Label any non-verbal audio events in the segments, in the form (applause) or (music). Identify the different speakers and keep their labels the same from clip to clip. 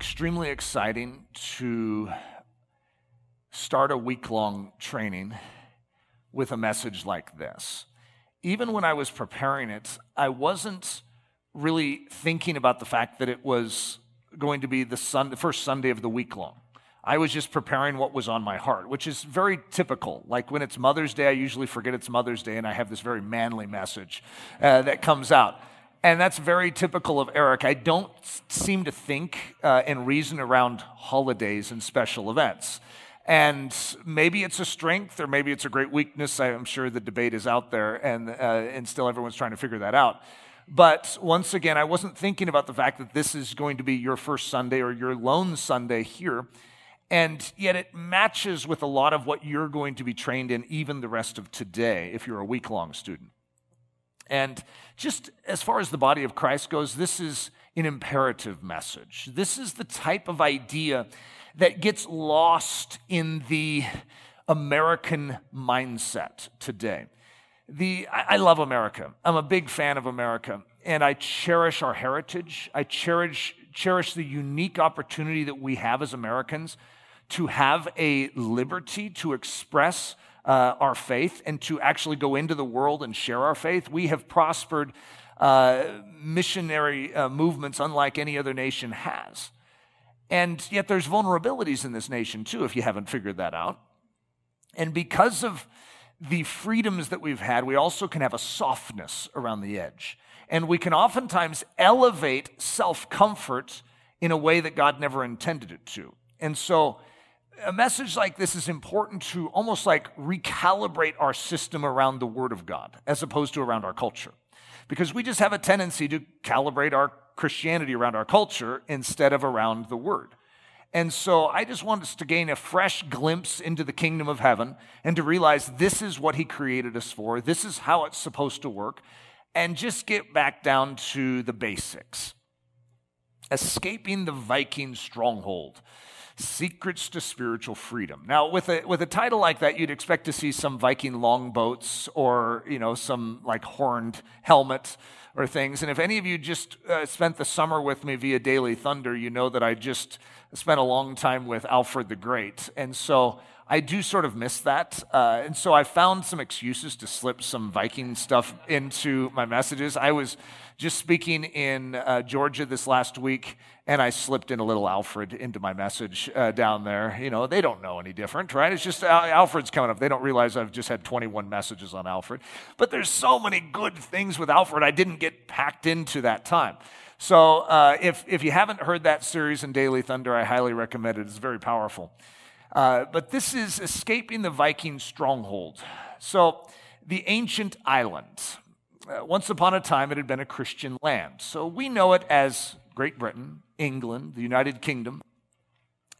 Speaker 1: extremely exciting to start a week long training with a message like this. Even when I was preparing it, I wasn't really thinking about the fact that it was going to be the, sun, the first Sunday of the week long. I was just preparing what was on my heart, which is very typical. Like when it's Mother's Day, I usually forget it's Mother's Day and I have this very manly message uh, that comes out. And that's very typical of Eric. I don't seem to think uh, and reason around holidays and special events. And maybe it's a strength or maybe it's a great weakness. I'm sure the debate is out there and, uh, and still everyone's trying to figure that out. But once again, I wasn't thinking about the fact that this is going to be your first Sunday or your lone Sunday here. And yet it matches with a lot of what you're going to be trained in even the rest of today if you're a week long student. And just as far as the body of Christ goes, this is an imperative message. This is the type of idea that gets lost in the American mindset today. The, I love America. I'm a big fan of America, and I cherish our heritage. I cherish, cherish the unique opportunity that we have as Americans to have a liberty to express uh, our faith and to actually go into the world and share our faith. We have prospered uh, missionary uh, movements unlike any other nation has. And yet there's vulnerabilities in this nation too, if you haven't figured that out. And because of the freedoms that we've had, we also can have a softness around the edge. And we can oftentimes elevate self comfort in a way that God never intended it to. And so a message like this is important to almost like recalibrate our system around the Word of God as opposed to around our culture. Because we just have a tendency to calibrate our Christianity around our culture instead of around the Word. And so I just want us to gain a fresh glimpse into the kingdom of heaven and to realize this is what He created us for, this is how it's supposed to work, and just get back down to the basics. Escaping the Viking stronghold. Secrets to Spiritual Freedom. Now, with a, with a title like that, you'd expect to see some Viking longboats or, you know, some like horned helmet or things. And if any of you just uh, spent the summer with me via Daily Thunder, you know that I just spent a long time with Alfred the Great. And so I do sort of miss that. Uh, and so I found some excuses to slip some Viking stuff into my messages. I was just speaking in uh, Georgia this last week, and I slipped in a little Alfred into my message uh, down there. You know, they don't know any different, right? It's just Alfred's coming up. They don't realize I've just had 21 messages on Alfred. But there's so many good things with Alfred, I didn't get packed into that time. So uh, if, if you haven't heard that series in Daily Thunder, I highly recommend it. It's very powerful. Uh, but this is escaping the Viking stronghold. So the ancient island. Uh, once upon a time, it had been a Christian land. So we know it as Great Britain, England, the United Kingdom.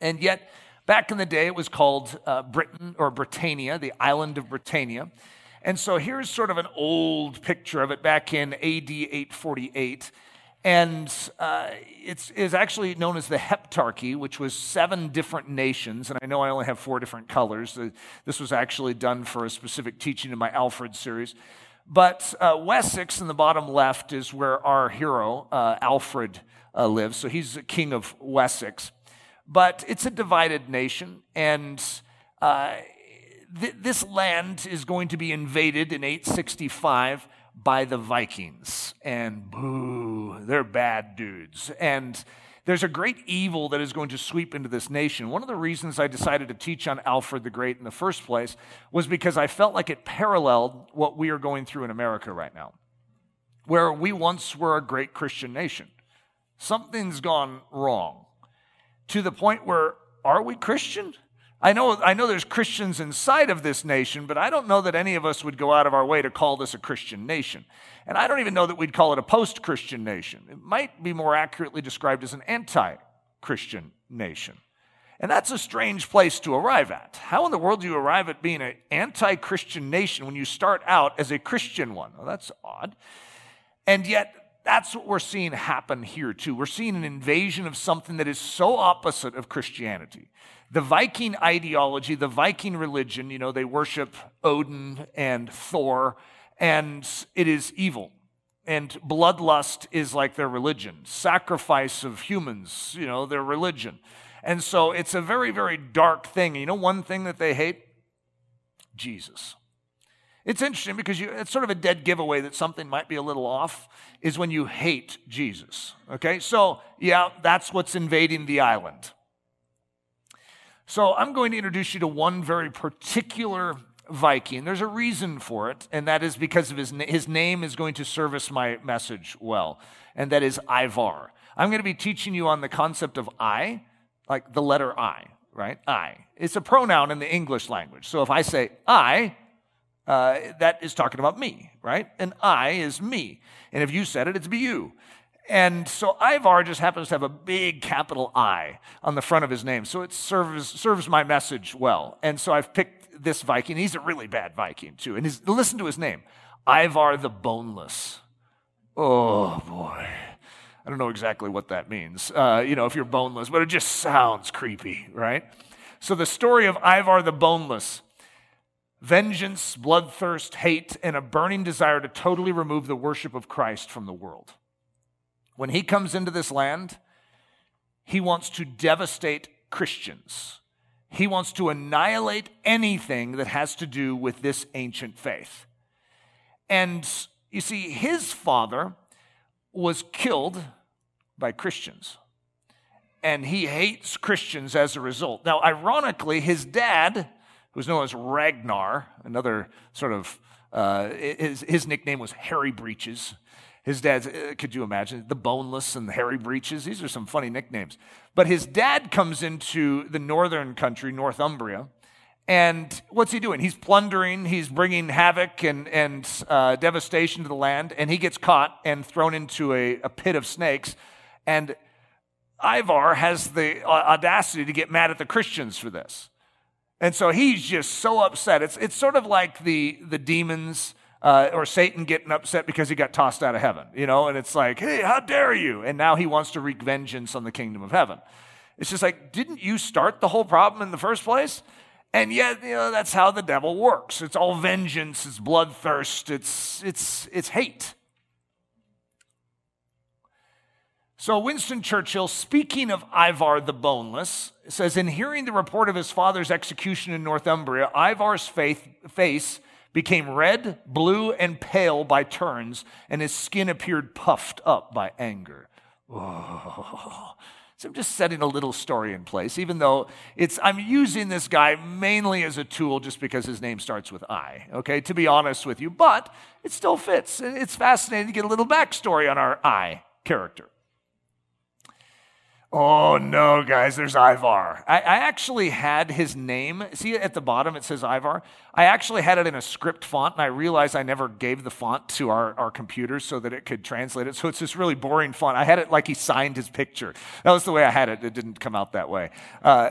Speaker 1: And yet, back in the day, it was called uh, Britain or Britannia, the island of Britannia. And so here's sort of an old picture of it back in AD 848. And uh, it's is actually known as the Heptarchy, which was seven different nations. And I know I only have four different colors. This was actually done for a specific teaching in my Alfred series. But uh, Wessex in the bottom left is where our hero, uh, Alfred, uh, lives. So he's the king of Wessex. But it's a divided nation, and uh, th- this land is going to be invaded in 865 by the Vikings. And boo, they're bad dudes. And there's a great evil that is going to sweep into this nation. One of the reasons I decided to teach on Alfred the Great in the first place was because I felt like it paralleled what we are going through in America right now, where we once were a great Christian nation. Something's gone wrong to the point where, are we Christian? I know, I know there's Christians inside of this nation, but I don't know that any of us would go out of our way to call this a Christian nation. And I don't even know that we'd call it a post Christian nation. It might be more accurately described as an anti Christian nation. And that's a strange place to arrive at. How in the world do you arrive at being an anti Christian nation when you start out as a Christian one? Well, that's odd. And yet, that's what we're seeing happen here, too. We're seeing an invasion of something that is so opposite of Christianity. The Viking ideology, the Viking religion, you know, they worship Odin and Thor, and it is evil and bloodlust is like their religion. Sacrifice of humans, you know, their religion. And so it's a very, very dark thing. You know, one thing that they hate? Jesus. It's interesting because you, it's sort of a dead giveaway that something might be a little off is when you hate Jesus. Okay, so yeah, that's what's invading the island. So I'm going to introduce you to one very particular Viking. There's a reason for it, and that is because of his, his name is going to service my message well, and that is Ivar. I'm going to be teaching you on the concept of I, like the letter I, right? I. It's a pronoun in the English language. So if I say I, uh, that is talking about me, right? And I is me. And if you said it, it's be you. And so Ivar just happens to have a big capital I on the front of his name. So it serves, serves my message well. And so I've picked this Viking. He's a really bad Viking, too. And his, listen to his name Ivar the Boneless. Oh, boy. I don't know exactly what that means, uh, you know, if you're boneless, but it just sounds creepy, right? So the story of Ivar the Boneless vengeance, bloodthirst, hate, and a burning desire to totally remove the worship of Christ from the world. When he comes into this land, he wants to devastate Christians. He wants to annihilate anything that has to do with this ancient faith. And you see, his father was killed by Christians. And he hates Christians as a result. Now, ironically, his dad, who's known as Ragnar, another sort of, uh, his, his nickname was Hairy Breeches. His dad's, uh, could you imagine, the boneless and the hairy breeches? These are some funny nicknames. But his dad comes into the northern country, Northumbria, and what's he doing? He's plundering, he's bringing havoc and, and uh, devastation to the land, and he gets caught and thrown into a, a pit of snakes. And Ivar has the audacity to get mad at the Christians for this. And so he's just so upset. It's, it's sort of like the, the demons uh, or Satan getting upset because he got tossed out of heaven, you know? And it's like, hey, how dare you? And now he wants to wreak vengeance on the kingdom of heaven. It's just like, didn't you start the whole problem in the first place? And yet, you know, that's how the devil works. It's all vengeance, it's bloodthirst, it's, it's, it's hate. So, Winston Churchill, speaking of Ivar the Boneless, says In hearing the report of his father's execution in Northumbria, Ivar's faith, face became red, blue, and pale by turns, and his skin appeared puffed up by anger. Oh. So I'm just setting a little story in place, even though it's I'm using this guy mainly as a tool just because his name starts with I, okay, to be honest with you, but it still fits. It's fascinating to get a little backstory on our I character. Oh no, guys, there's Ivar. I, I, actually had his name. See at the bottom, it says Ivar. I actually had it in a script font, and I realized I never gave the font to our, our computers so that it could translate it. So it's this really boring font. I had it like he signed his picture. That was the way I had it. It didn't come out that way. Uh,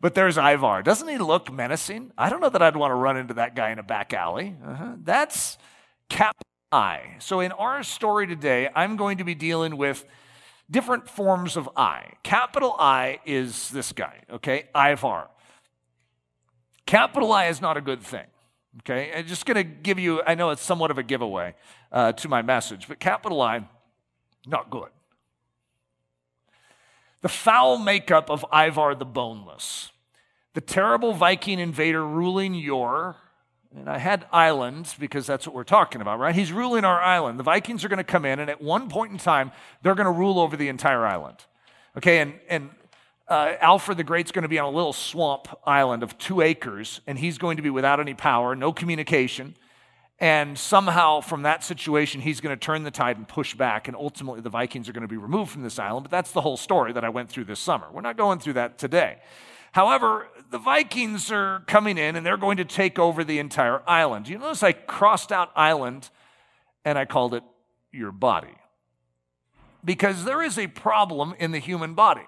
Speaker 1: but there's Ivar. Doesn't he look menacing? I don't know that I'd want to run into that guy in a back alley. Uh-huh. That's Cap I. So in our story today, I'm going to be dealing with different forms of I. Capital I is this guy, okay? Ivar. Capital I is not a good thing, okay? I'm just going to give you, I know it's somewhat of a giveaway uh, to my message, but capital I, not good. The foul makeup of Ivar the Boneless, the terrible Viking invader ruling Yor and I had islands because that's what we're talking about, right? He's ruling our island. The Vikings are going to come in, and at one point in time, they're going to rule over the entire island. Okay, and, and uh, Alfred the Great's going to be on a little swamp island of two acres, and he's going to be without any power, no communication. And somehow, from that situation, he's going to turn the tide and push back, and ultimately, the Vikings are going to be removed from this island. But that's the whole story that I went through this summer. We're not going through that today. However, the Vikings are coming in and they're going to take over the entire island. You notice I crossed out island and I called it your body. Because there is a problem in the human body.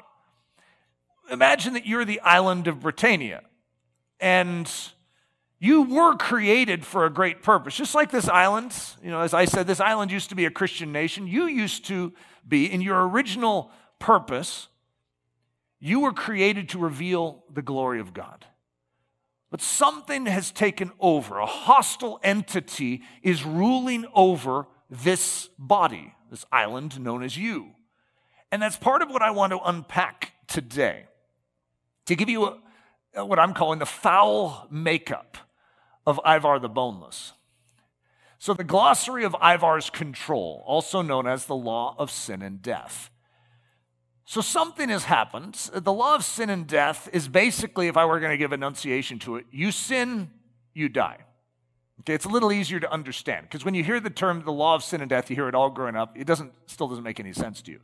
Speaker 1: imagine that you're the island of Britannia and you were created for a great purpose. Just like this island, you know, as I said, this island used to be a Christian nation. You used to be, in your original purpose, you were created to reveal the glory of God. But something has taken over. A hostile entity is ruling over this body, this island known as you. And that's part of what I want to unpack today. To give you a, what I'm calling the foul makeup of Ivar the Boneless. So, the glossary of Ivar's control, also known as the law of sin and death. So, something has happened. The law of sin and death is basically, if I were going to give enunciation to it, you sin, you die. Okay, it's a little easier to understand because when you hear the term the law of sin and death, you hear it all growing up. It doesn't, still doesn't make any sense to you.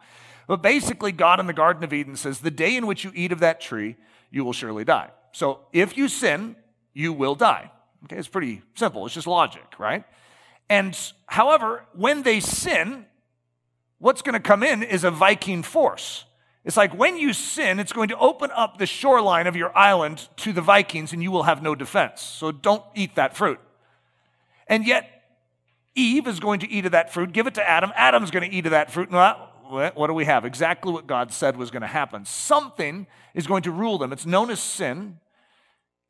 Speaker 1: But basically, God in the Garden of Eden says, the day in which you eat of that tree, you will surely die. So if you sin, you will die. Okay, it's pretty simple. It's just logic, right? And however, when they sin, what's going to come in is a Viking force. It's like when you sin, it's going to open up the shoreline of your island to the Vikings and you will have no defense. So don't eat that fruit. And yet, Eve is going to eat of that fruit, give it to Adam. Adam's going to eat of that fruit. And what do we have? Exactly what God said was going to happen. Something is going to rule them. It's known as sin,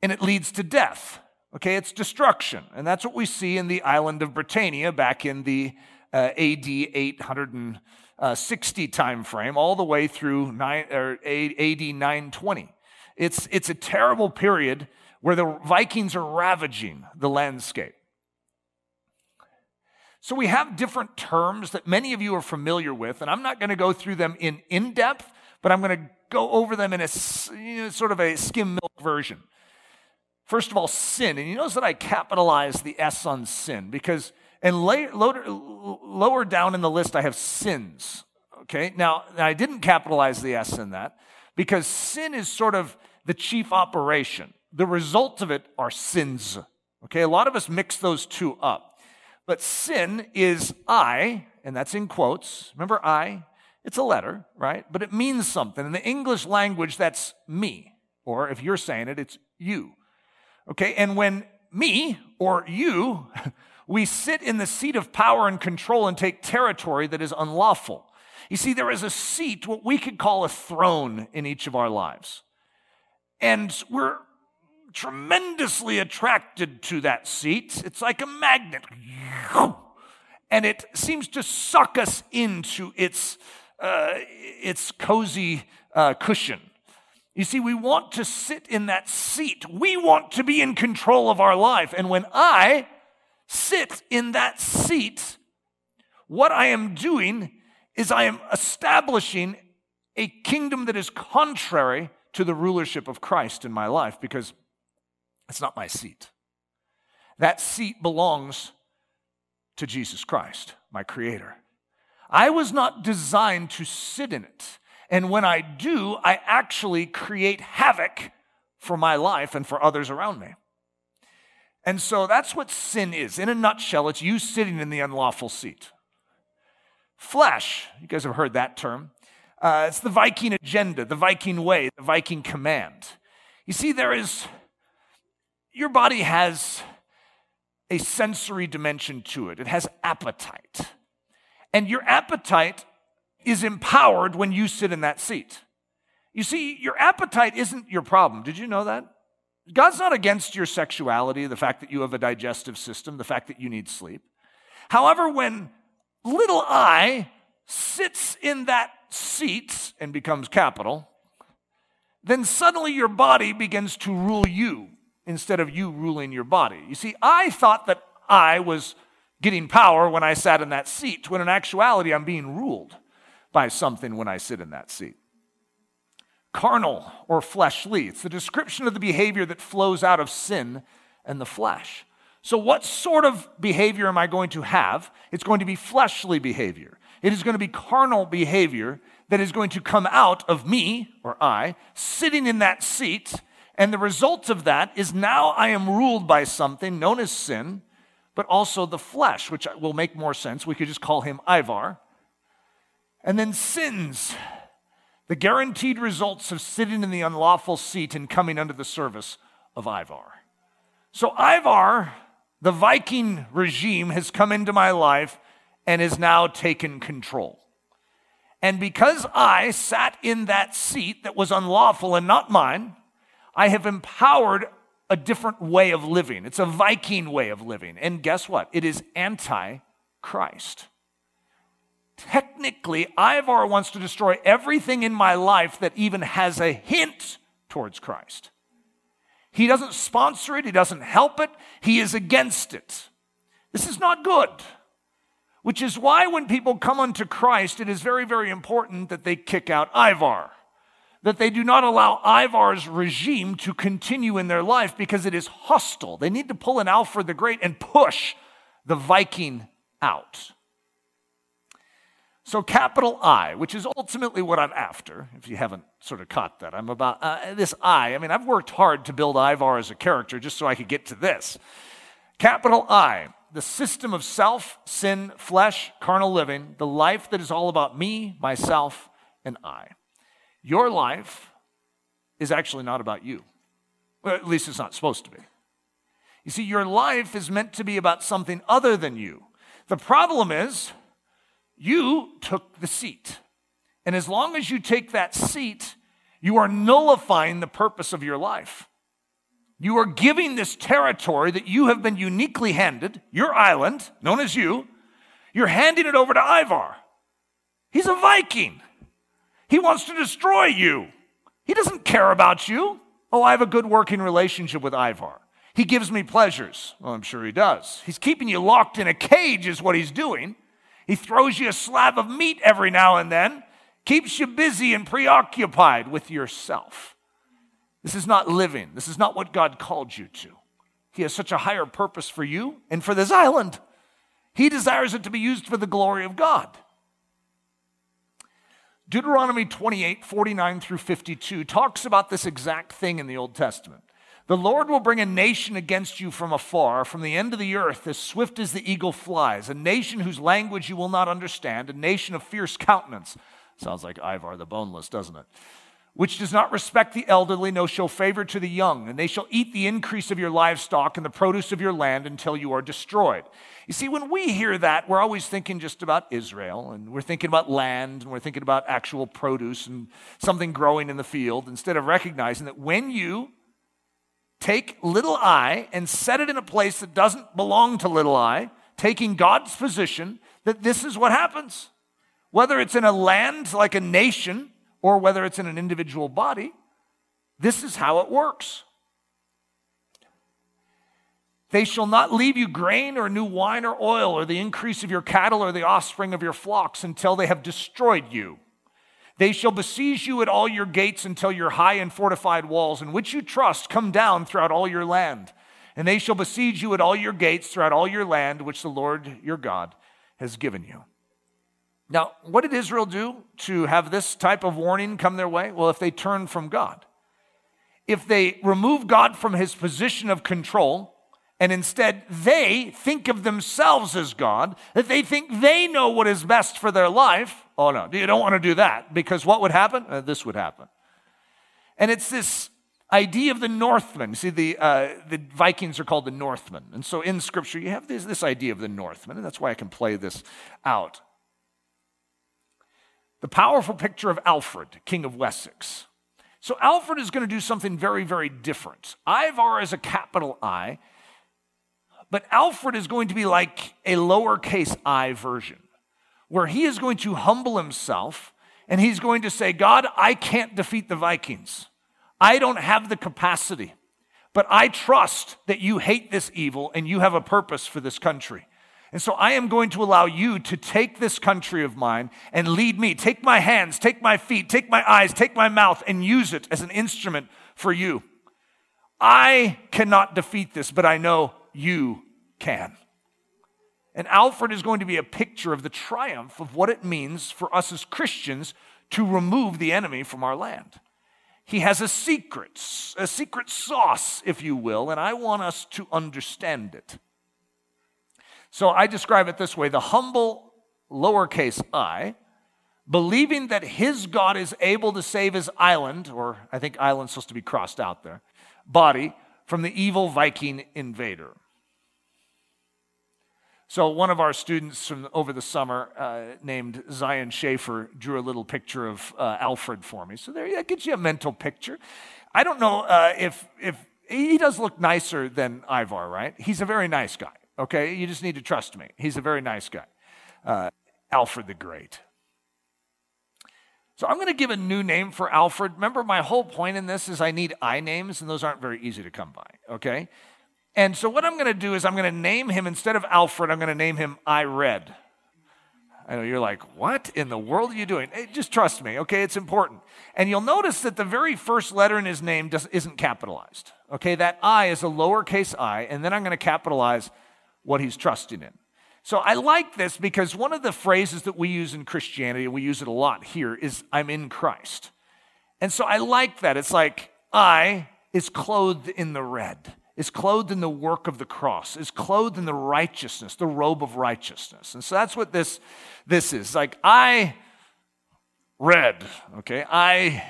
Speaker 1: and it leads to death. Okay, it's destruction. And that's what we see in the island of Britannia back in the uh, AD Uh, 860 time frame, all the way through nine, or AD 920. It's, it's a terrible period where the Vikings are ravaging the landscape. So we have different terms that many of you are familiar with, and I'm not going to go through them in in depth, but I'm going to go over them in a you know, sort of a skim milk version. First of all, sin. And you notice that I capitalize the S on sin because, and lower, down in the list, I have sins. Okay, now I didn't capitalize the S in that because sin is sort of the chief operation. The result of it are sins. Okay, a lot of us mix those two up. But sin is I, and that's in quotes. Remember I? It's a letter, right? But it means something. In the English language, that's me. Or if you're saying it, it's you. Okay, and when me or you, (laughs) we sit in the seat of power and control and take territory that is unlawful. You see, there is a seat, what we could call a throne in each of our lives. And we're tremendously attracted to that seat. It's like a magnet. And it seems to suck us into its, uh, its cozy uh, cushion. You see, we want to sit in that seat. We want to be in control of our life. And when I sit in that seat, what I am doing is I am establishing a kingdom that is contrary to the rulership of Christ in my life because it's not my seat. That seat belongs to Jesus Christ, my Creator. I was not designed to sit in it. And when I do, I actually create havoc for my life and for others around me. And so that's what sin is. In a nutshell, it's you sitting in the unlawful seat. Flesh, you guys have heard that term. Uh, it's the Viking agenda, the Viking way, the Viking command. You see, there is, your body has a sensory dimension to it, it has appetite. And your appetite is empowered when you sit in that seat. You see, your appetite isn't your problem. Did you know that? God's not against your sexuality, the fact that you have a digestive system, the fact that you need sleep. However, when little I sits in that seat and becomes capital, then suddenly your body begins to rule you instead of you ruling your body. You see, I thought that I was getting power when I sat in that seat, when in actuality I'm being ruled by something when I sit in that seat. Carnal or fleshly, it's the description of the behavior that flows out of sin and the flesh. So, what sort of behavior am I going to have? It's going to be fleshly behavior. It is going to be carnal behavior that is going to come out of me or I sitting in that seat. And the result of that is now I am ruled by something known as sin, but also the flesh, which will make more sense. We could just call him Ivar. And then sins. The guaranteed results of sitting in the unlawful seat and coming under the service of Ivar. So, Ivar, the Viking regime, has come into my life and has now taken control. And because I sat in that seat that was unlawful and not mine, I have empowered a different way of living. It's a Viking way of living. And guess what? It is anti Christ. Technically, Ivar wants to destroy everything in my life that even has a hint towards Christ. He doesn't sponsor it, he doesn't help it, he is against it. This is not good. Which is why when people come unto Christ, it is very, very important that they kick out Ivar. That they do not allow Ivar's regime to continue in their life because it is hostile. They need to pull an Alfred the Great and push the Viking out. So, capital I, which is ultimately what I'm after, if you haven't sort of caught that. I'm about uh, this I. I mean, I've worked hard to build Ivar as a character just so I could get to this. Capital I, the system of self, sin, flesh, carnal living, the life that is all about me, myself, and I. Your life is actually not about you. Well, at least it's not supposed to be. You see, your life is meant to be about something other than you. The problem is, you took the seat. And as long as you take that seat, you are nullifying the purpose of your life. You are giving this territory that you have been uniquely handed, your island, known as you, you're handing it over to Ivar. He's a Viking. He wants to destroy you. He doesn't care about you. Oh, I have a good working relationship with Ivar. He gives me pleasures. Well, I'm sure he does. He's keeping you locked in a cage, is what he's doing. He throws you a slab of meat every now and then, keeps you busy and preoccupied with yourself. This is not living. This is not what God called you to. He has such a higher purpose for you and for this island. He desires it to be used for the glory of God. Deuteronomy 28 49 through 52 talks about this exact thing in the Old Testament. The Lord will bring a nation against you from afar, from the end of the earth, as swift as the eagle flies, a nation whose language you will not understand, a nation of fierce countenance. Sounds like Ivar the Boneless, doesn't it? Which does not respect the elderly, no show favor to the young, and they shall eat the increase of your livestock and the produce of your land until you are destroyed. You see, when we hear that, we're always thinking just about Israel, and we're thinking about land, and we're thinking about actual produce and something growing in the field, instead of recognizing that when you take little i and set it in a place that doesn't belong to little i, taking God's position, that this is what happens. Whether it's in a land like a nation or whether it's in an individual body, this is how it works. They shall not leave you grain or new wine or oil or the increase of your cattle or the offspring of your flocks until they have destroyed you. They shall besiege you at all your gates until your high and fortified walls, in which you trust, come down throughout all your land. And they shall besiege you at all your gates throughout all your land, which the Lord your God has given you. Now, what did Israel do to have this type of warning come their way? Well, if they turn from God, if they remove God from his position of control, and instead they think of themselves as God, that they think they know what is best for their life, Oh, no, you don't want to do that because what would happen? Uh, this would happen. And it's this idea of the Northmen. See, the, uh, the Vikings are called the Northmen. And so in Scripture, you have this, this idea of the Northmen, and that's why I can play this out. The powerful picture of Alfred, King of Wessex. So Alfred is going to do something very, very different. Ivar is a capital I, but Alfred is going to be like a lowercase i version where he is going to humble himself and he's going to say, God, I can't defeat the Vikings. I don't have the capacity, but I trust that you hate this evil and you have a purpose for this country. And so I am going to allow you to take this country of mine and lead me. Take my hands, take my feet, take my eyes, take my mouth, and use it as an instrument for you. I cannot defeat this, but I know you can. And Alfred is going to be a picture of the triumph of what it means for us as Christians to remove the enemy from our land. He has a secret, a secret sauce, if you will, and I want us to understand it. So I describe it this way the humble lowercase i believing that his God is able to save his island, or I think island's supposed to be crossed out there, body from the evil Viking invader. So, one of our students from over the summer, uh, named Zion Schaefer, drew a little picture of uh, Alfred for me. So, there, that gives you a mental picture. I don't know uh, if, if he does look nicer than Ivar, right? He's a very nice guy, okay? You just need to trust me. He's a very nice guy. Uh, Alfred the Great. So I'm going to give a new name for Alfred. Remember, my whole point in this is I need I names, and those aren't very easy to come by, okay? And so what I'm going to do is I'm going to name him, instead of Alfred, I'm going to name him I Read. I know you're like, what in the world are you doing? Hey, just trust me, okay? It's important. And you'll notice that the very first letter in his name does, isn't capitalized, okay? That I is a lowercase i, and then I'm going to capitalize what he's trusting in. So I like this because one of the phrases that we use in Christianity, and we use it a lot here, is I'm in Christ. And so I like that. It's like I is clothed in the red, is clothed in the work of the cross, is clothed in the righteousness, the robe of righteousness. And so that's what this, this is. Like I read, okay? I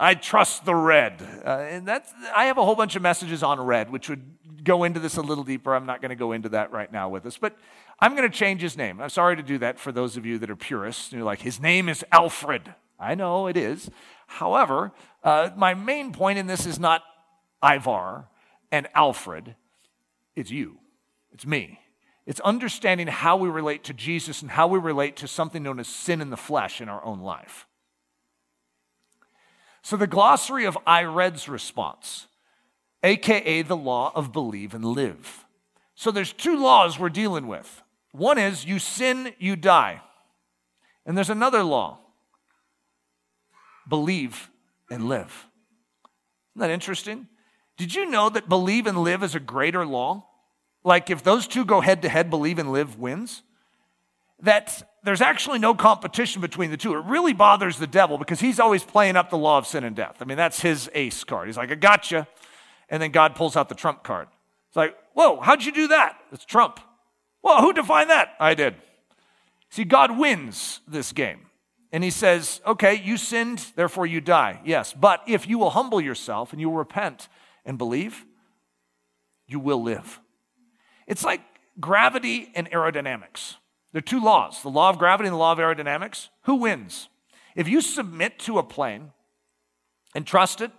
Speaker 1: I trust the red. Uh, and that's I have a whole bunch of messages on red, which would go into this a little deeper. I'm not going to go into that right now with us. But I'm going to change his name. I'm sorry to do that for those of you that are purists. You're like, his name is Alfred. I know it is. However, uh, my main point in this is not Ivar and Alfred, it's you, it's me. It's understanding how we relate to Jesus and how we relate to something known as sin in the flesh in our own life. So, the glossary of I-READ's response, aka the law of believe and live. So, there's two laws we're dealing with one is you sin, you die. And there's another law believe and live. Isn't that interesting? Did you know that believe and live is a greater law? Like if those two go head to head, believe and live wins? That there's actually no competition between the two. It really bothers the devil because he's always playing up the law of sin and death. I mean, that's his ace card. He's like, I got you. And then God pulls out the trump card. It's like, whoa, how'd you do that? It's Trump. Well, who defined that? I did. See, God wins this game. And he says, okay, you sinned, therefore you die. Yes, but if you will humble yourself and you will repent and believe, you will live. It's like gravity and aerodynamics. There are two laws the law of gravity and the law of aerodynamics. Who wins? If you submit to a plane and trust it,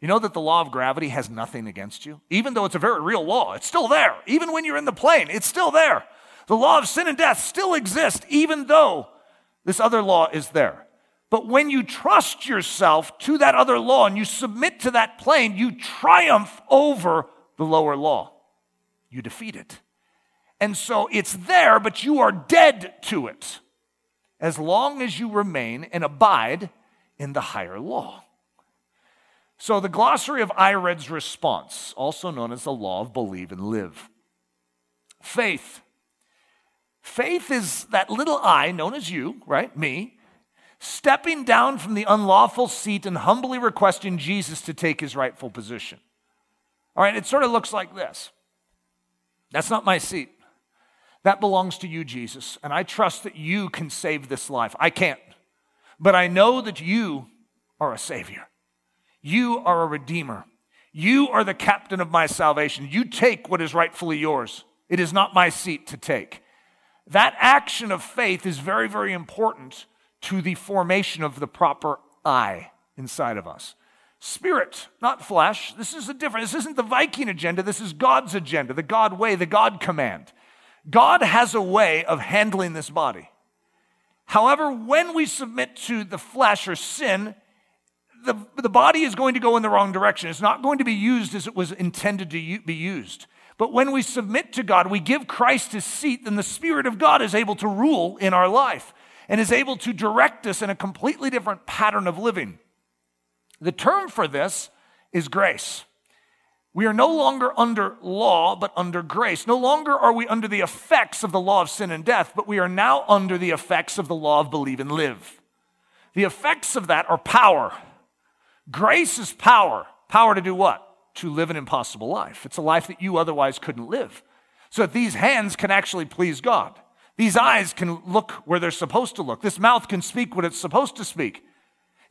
Speaker 1: you know that the law of gravity has nothing against you? Even though it's a very real law, it's still there. Even when you're in the plane, it's still there. The law of sin and death still exists, even though this other law is there. But when you trust yourself to that other law and you submit to that plane, you triumph over the lower law. You defeat it. And so it's there, but you are dead to it as long as you remain and abide in the higher law. So, the glossary of I-READ's response, also known as the law of believe and live. Faith. Faith is that little I, known as you, right? Me, stepping down from the unlawful seat and humbly requesting Jesus to take his rightful position. All right, it sort of looks like this That's not my seat. That belongs to you, Jesus. And I trust that you can save this life. I can't. But I know that you are a Savior. You are a redeemer. You are the captain of my salvation. You take what is rightfully yours. It is not my seat to take. That action of faith is very, very important to the formation of the proper I inside of us. Spirit, not flesh. This is a different, this isn't the Viking agenda. This is God's agenda, the God way, the God command. God has a way of handling this body. However, when we submit to the flesh or sin, the, the body is going to go in the wrong direction. It's not going to be used as it was intended to be used. But when we submit to God, we give Christ his seat, then the Spirit of God is able to rule in our life and is able to direct us in a completely different pattern of living. The term for this is grace. We are no longer under law, but under grace. No longer are we under the effects of the law of sin and death, but we are now under the effects of the law of believe and live. The effects of that are power, Grace is power. Power to do what? To live an impossible life. It's a life that you otherwise couldn't live. So that these hands can actually please God. These eyes can look where they're supposed to look. This mouth can speak what it's supposed to speak.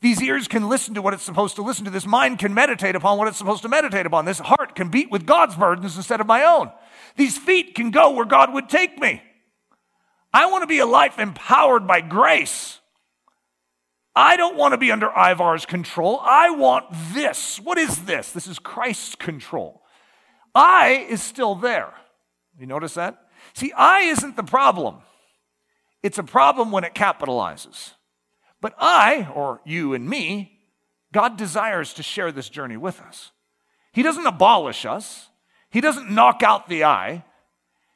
Speaker 1: These ears can listen to what it's supposed to listen to. This mind can meditate upon what it's supposed to meditate upon. This heart can beat with God's burdens instead of my own. These feet can go where God would take me. I want to be a life empowered by grace. I don't want to be under Ivar's control. I want this. What is this? This is Christ's control. I is still there. You notice that? See, I isn't the problem. It's a problem when it capitalizes. But I, or you and me, God desires to share this journey with us. He doesn't abolish us, He doesn't knock out the I.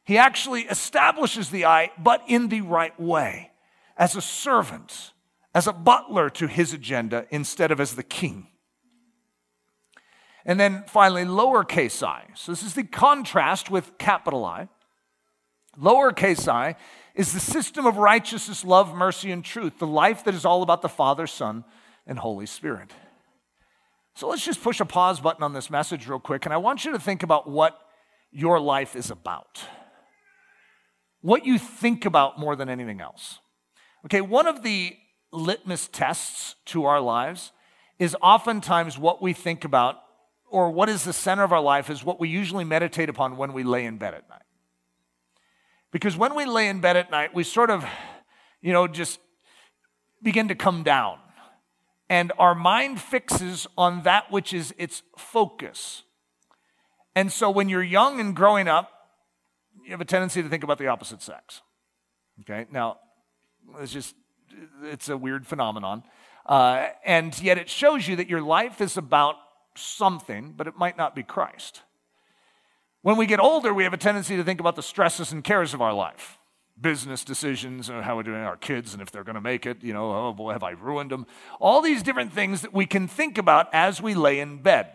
Speaker 1: He actually establishes the I, but in the right way, as a servant, as a butler to His agenda instead of as the king. And then finally, lowercase i. So this is the contrast with capital I. Lowercase i is the system of righteousness, love, mercy, and truth, the life that is all about the Father, Son, and Holy Spirit. So let's just push a pause button on this message real quick, and I want you to think about what your life is about. What you think about more than anything else. Okay, one of the litmus tests to our lives is oftentimes what we think about or what is the center of our life is what we usually meditate upon when we lay in bed at night. Because when we lay in bed at night, we sort of, you know, just begin to come down. And our mind fixes on that which is its focus. And so when you're young and growing up, you have a tendency to think about the opposite sex. Okay? Now, it's just, it's a weird phenomenon. Uh, and yet it shows you that your life is about something, but it might not be Christ. When we get older, we have a tendency to think about the stresses and cares of our life business decisions, and how we're doing our kids, and if they're going to make it, you know, oh boy, have I ruined them? All these different things that we can think about as we lay in bed.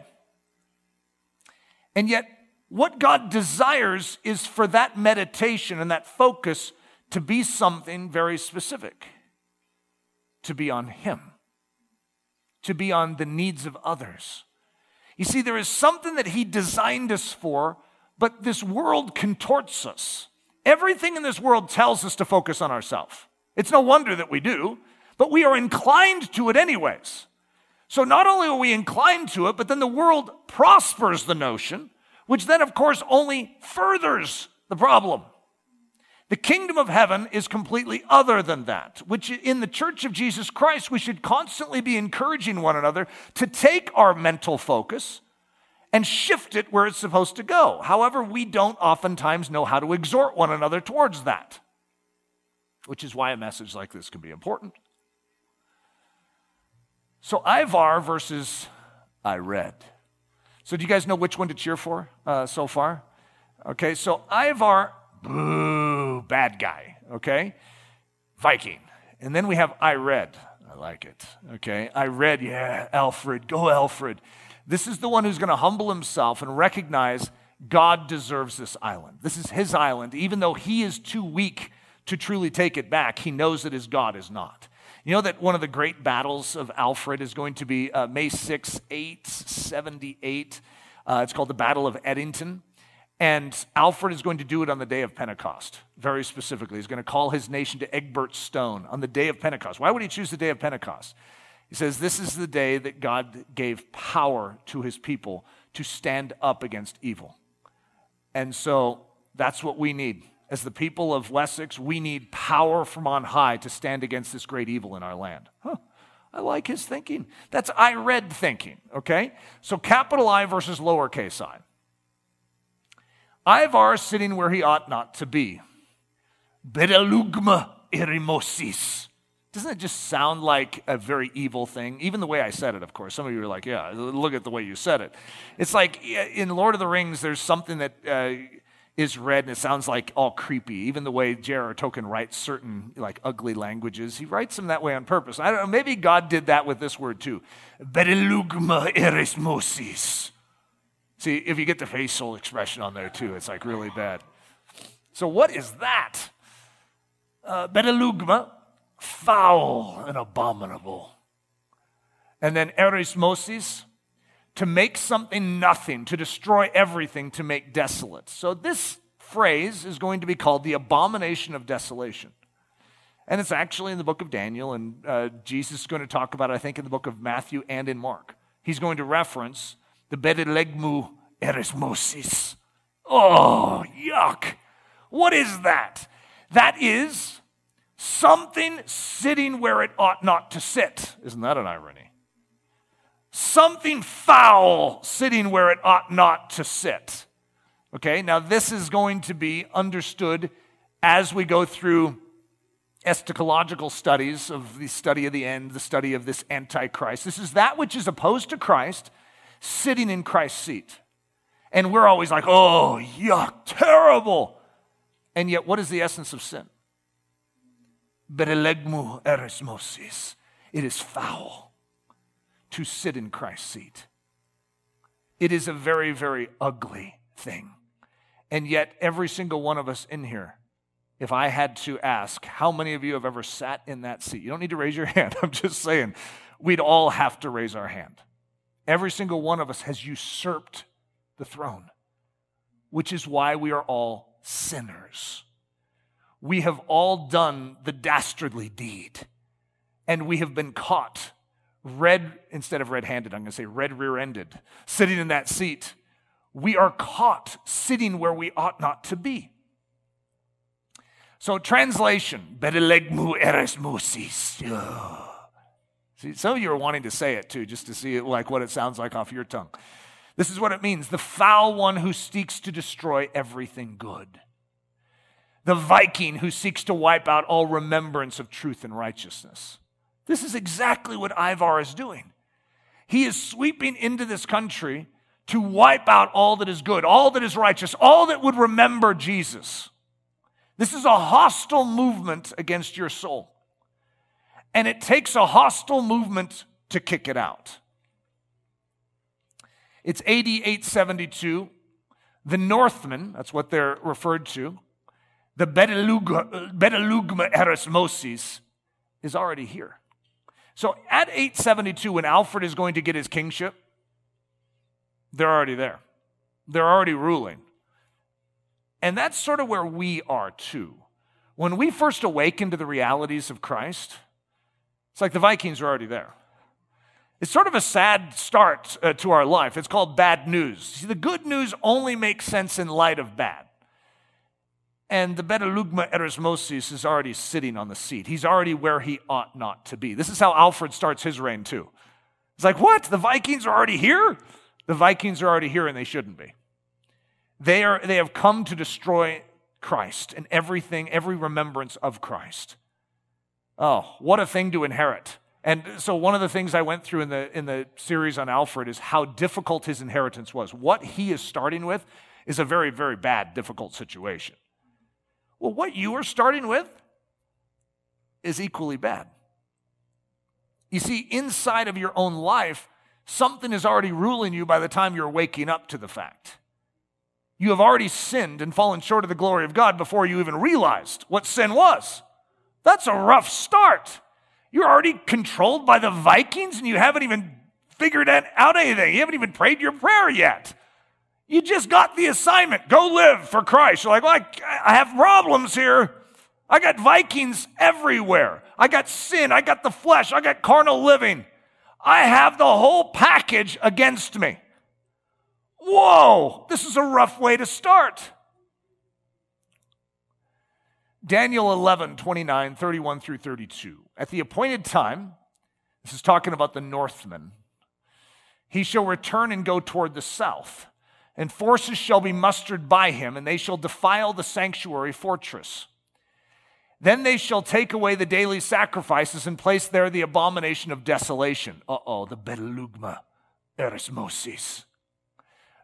Speaker 1: And yet, what God desires is for that meditation and that focus to be something very specific, to be on Him, to be on the needs of others. You see, there is something that He designed us for but this world contorts us. Everything in this world tells us to focus on ourselves. It's no wonder that we do, but we are inclined to it anyways. So not only are we inclined to it, but then the world prospers the notion, which then, of course, only furthers the problem. The kingdom of heaven is completely other than that, which in the church of Jesus Christ, we should constantly be encouraging one another to take our mental focus and shift it where it's supposed to go. However, we don't oftentimes know how to exhort one another towards that, which is why a message like this can be important. So, Ivar versus I read. So, do you guys know which one to cheer for uh, so far? Okay, so Ivar, boo, bad guy, okay? Viking. And then we have I read. I like it, okay? I read, yeah, Alfred, go Alfred. This is the one who's going to humble himself and recognize God deserves this island. This is his island. Even though he is too weak to truly take it back, he knows that his God is not. You know that one of the great battles of Alfred is going to be uh, May 6, 878. Uh, it's called the Battle of Edington. And Alfred is going to do it on the day of Pentecost, very specifically. He's going to call his nation to Egbert Stone on the day of Pentecost. Why would he choose the day of Pentecost? He says, This is the day that God gave power to his people to stand up against evil. And so that's what we need. As the people of Wessex, we need power from on high to stand against this great evil in our land. Huh. I like his thinking. That's I read thinking, okay? So capital I versus lowercase i. Ivar sitting where he ought not to be. Bedelugma erimosis. Doesn't it just sound like a very evil thing? Even the way I said it, of course. Some of you are like, yeah, look at the way you said it. It's like in Lord of the Rings, there's something that uh, is and it sounds like all creepy. Even the way J.R.R. Tolkien writes certain like ugly languages, he writes them that way on purpose. I don't know, maybe God did that with this word too. Bedelugma erismosis. See, if you get the facial expression on there too, it's like really bad. So, what is that? Uh, foul and abominable. And then erismosis, to make something nothing, to destroy everything, to make desolate. So this phrase is going to be called the abomination of desolation. And it's actually in the book of Daniel, and uh, Jesus is going to talk about it, I think, in the book of Matthew and in Mark. He's going to reference the Bedelegmu erismosis. Oh, yuck. What is that? That is something sitting where it ought not to sit. Isn't that an irony? Something foul sitting where it ought not to sit. Okay, now this is going to be understood as we go through eschatological studies of the study of the end, the study of this Antichrist. This is that which is opposed to Christ sitting in Christ's seat. And we're always like, oh, yuck, terrible. And yet, what is the essence of sin? Berelegmu erismosis. It is foul to sit in Christ's seat. It is a very, very ugly thing. And yet, every single one of us in here if I had to ask, how many of you have ever sat in that seat? You don't need to raise your (laughs) hand. I'm just saying, we'd all have to raise our hand. Every single one of us has usurped the throne, which is why we are all sinners. We have all done the dastardly deed, and we have been caught red, instead of red handed, I'm going to say red rear ended, sitting in that seat. We are caught sitting where we ought not to be. So, translation, bedelegmu eresmosis. See, some of you are wanting to say it too, just to see it like what it sounds like off your tongue. This is what it means the foul one who seeks to destroy everything good. The Viking who seeks to wipe out all remembrance of truth and righteousness. This is exactly what Ivar is doing. He is sweeping into this country to wipe out all that is good, all that is righteous, all that would remember Jesus. This is a hostile movement against your soul. And it takes a hostile movement to kick it out. It's AD 872. The Northmen, that's what they're referred to, the Betelugma Erasmosis, is already here. So at 872, when Alfred is going to get his kingship, they're already there. They're already ruling. And that's sort of where we are too. When we first awaken to the realities of Christ, it's like the Vikings are already there. It's sort of a sad start uh, to our life. It's called bad news. See, the good news only makes sense in light of bad. And the Betelugma Erasmosis is already sitting on the seat. He's already where he ought not to be. This is how Alfred starts his reign, too. It's like, what? The Vikings are already here? The Vikings are already here, and they shouldn't be. They, are, they have come to destroy Christ and everything, every remembrance of Christ. Oh, what a thing to inherit. And so one of the things I went through in the, in the series on Alfred is how difficult his inheritance was. What he is starting with is a very, very bad, difficult situation. Well, what you are starting with is equally bad. You see, inside of your own life, something is already ruling you by the time you're waking up to the fact. You have already sinned and fallen short of the glory of God before you even realized what sin was. That's a rough start. You're already controlled by the Vikings and you haven't even figured out anything. You haven't even prayed your prayer yet. You just got the assignment. Go live for Christ. You're like, well, I, I have problems here. I got Vikings everywhere. I got sin. I got the flesh. I got carnal living. I have the whole package against me. Whoa, this is a rough way to start. Daniel 11, 29, 31 through 32. At the appointed time, this is talking about the Northmen, he shall return and go toward the south, and forces shall be mustered by him, and they shall defile the sanctuary fortress. Then they shall take away the daily sacrifices and place there the abomination of desolation. Uh oh, the Betelugma Erismosis.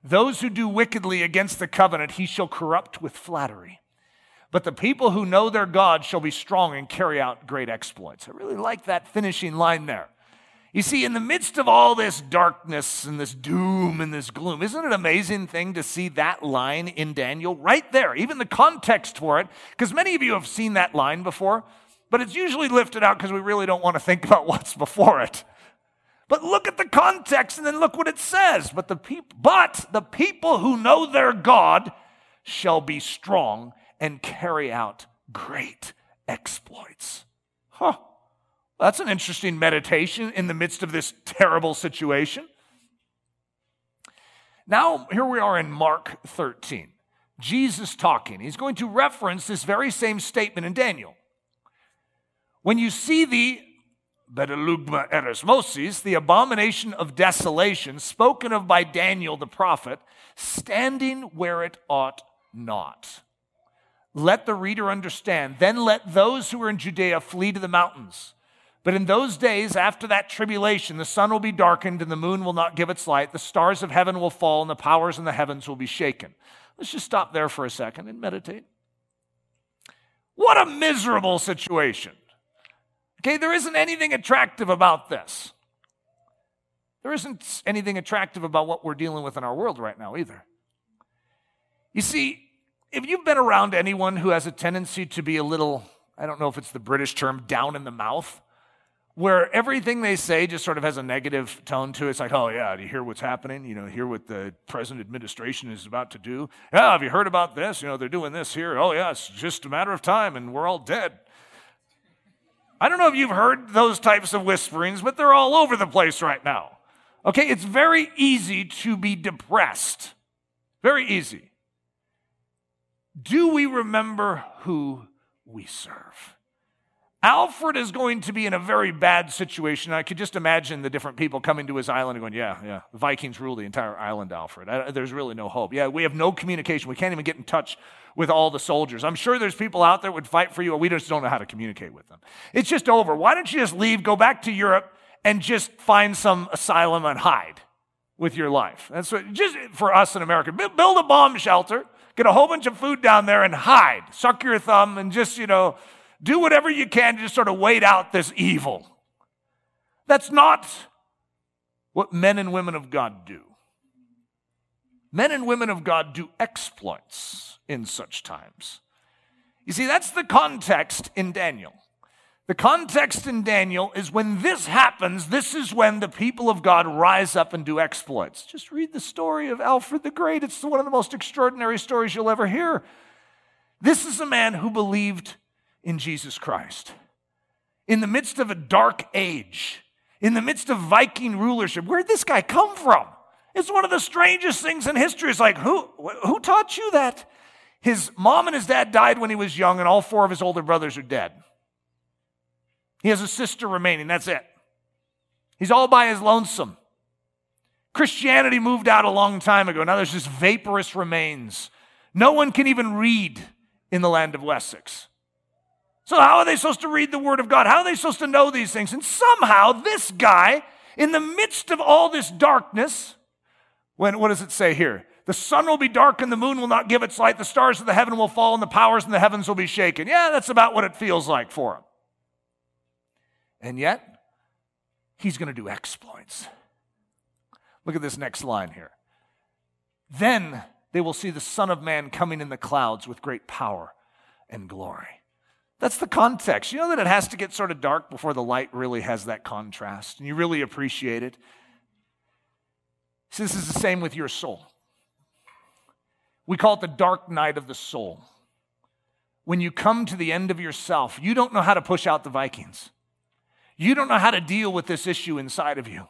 Speaker 1: Those who do wickedly against the covenant, he shall corrupt with flattery. But the people who know their God shall be strong and carry out great exploits. I really like that finishing line there. You see, in the midst of all this darkness and this doom and this gloom, isn't it an amazing thing to see that line in Daniel right there, even the context for it? Because many of you have seen that line before, but it's usually lifted out because we really don't want to think about (laughs) what's before it. But look at the context and then look what it says. But the people, but the people who know their God shall be strong and carry out great exploits. Huh. That's an interesting meditation in the midst of this terrible situation. Now, here we are in Mark 13. Jesus talking. He's going to reference this very same statement in Daniel. When you see the betelugma erismosis, the abomination of desolation, spoken of by Daniel the prophet, standing where it ought not. Let the reader understand. Then let those who are in Judea flee to the mountains. But in those days, after that tribulation, the sun will be darkened and the moon will not give its light. The stars of heaven will fall and the powers in the heavens will be shaken. Let's just stop there for a second and meditate. What a miserable situation. Okay, there isn't anything attractive about this. There isn't anything attractive about what we're dealing with in our world right now either. You see, if you've been around anyone who has a tendency to be a little, I don't know if it's the British term, down in the mouth, where everything they say just sort of has a negative tone to it. It's like, oh, yeah, do you hear what's happening? You know, hear what the present administration is about to do? Yeah, have you heard about this? You know, they're doing this here. Oh, yeah, it's just a matter of time and we're all dead. I don't know if you've heard those types of whisperings, but they're all over the place right now. Okay, it's very easy to be depressed. Very easy. Do we remember who we serve? Alfred is going to be in a very bad situation. I could just imagine the different people coming to his island and going, Yeah, yeah, the Vikings rule the entire island, Alfred. I, there's really no hope. Yeah, we have no communication. We can't even get in touch with all the soldiers. I'm sure there's people out there would fight for you, but we just don't know how to communicate with them. It's just over. Why don't you just leave, go back to Europe, and just find some asylum and hide with your life? That's what, just for us in America. Build a bomb shelter, get a whole bunch of food down there, and hide. Suck your thumb and just, you know, do whatever you can to just sort of wait out this evil. That's not what men and women of God do. Men and women of God do exploits in such times. You see, that's the context in Daniel. The context in Daniel is when this happens, this is when the people of God rise up and do exploits. Just read the story of Alfred the Great. It's one of the most extraordinary stories you'll ever hear. This is a man who believed in Jesus Christ. In the midst of a dark age, in the midst of Viking rulership, where'd this guy come from? It's one of the strangest things in history. It's like, who, who taught you that? His mom and his dad died when he was young, and all four of his older brothers are dead. He has a sister remaining, that's it. He's all by his lonesome. Christianity moved out a long time ago. Now there's just vaporous remains. No one can even read in the land of Wessex. So, how are they supposed to read the Word of God? How are they supposed to know these things? And somehow, this guy, in the midst of all this darkness, when, what does it say here? The sun will be dark and the moon will not give its light. The stars of the heaven will fall and the powers in the heavens will be shaken. Yeah, that's about what it feels like for him. And yet, he's going to do exploits. Look at this next line here. Then they will see the Son of Man coming in the clouds with great power and glory. That's the context. You know that it has to get sort of dark before the light really has that contrast and you really appreciate it. This is the same with your soul. We call it the dark night of the soul. When you come to the end of yourself, you don't know how to push out the Vikings. You don't know how to deal with this issue inside of you.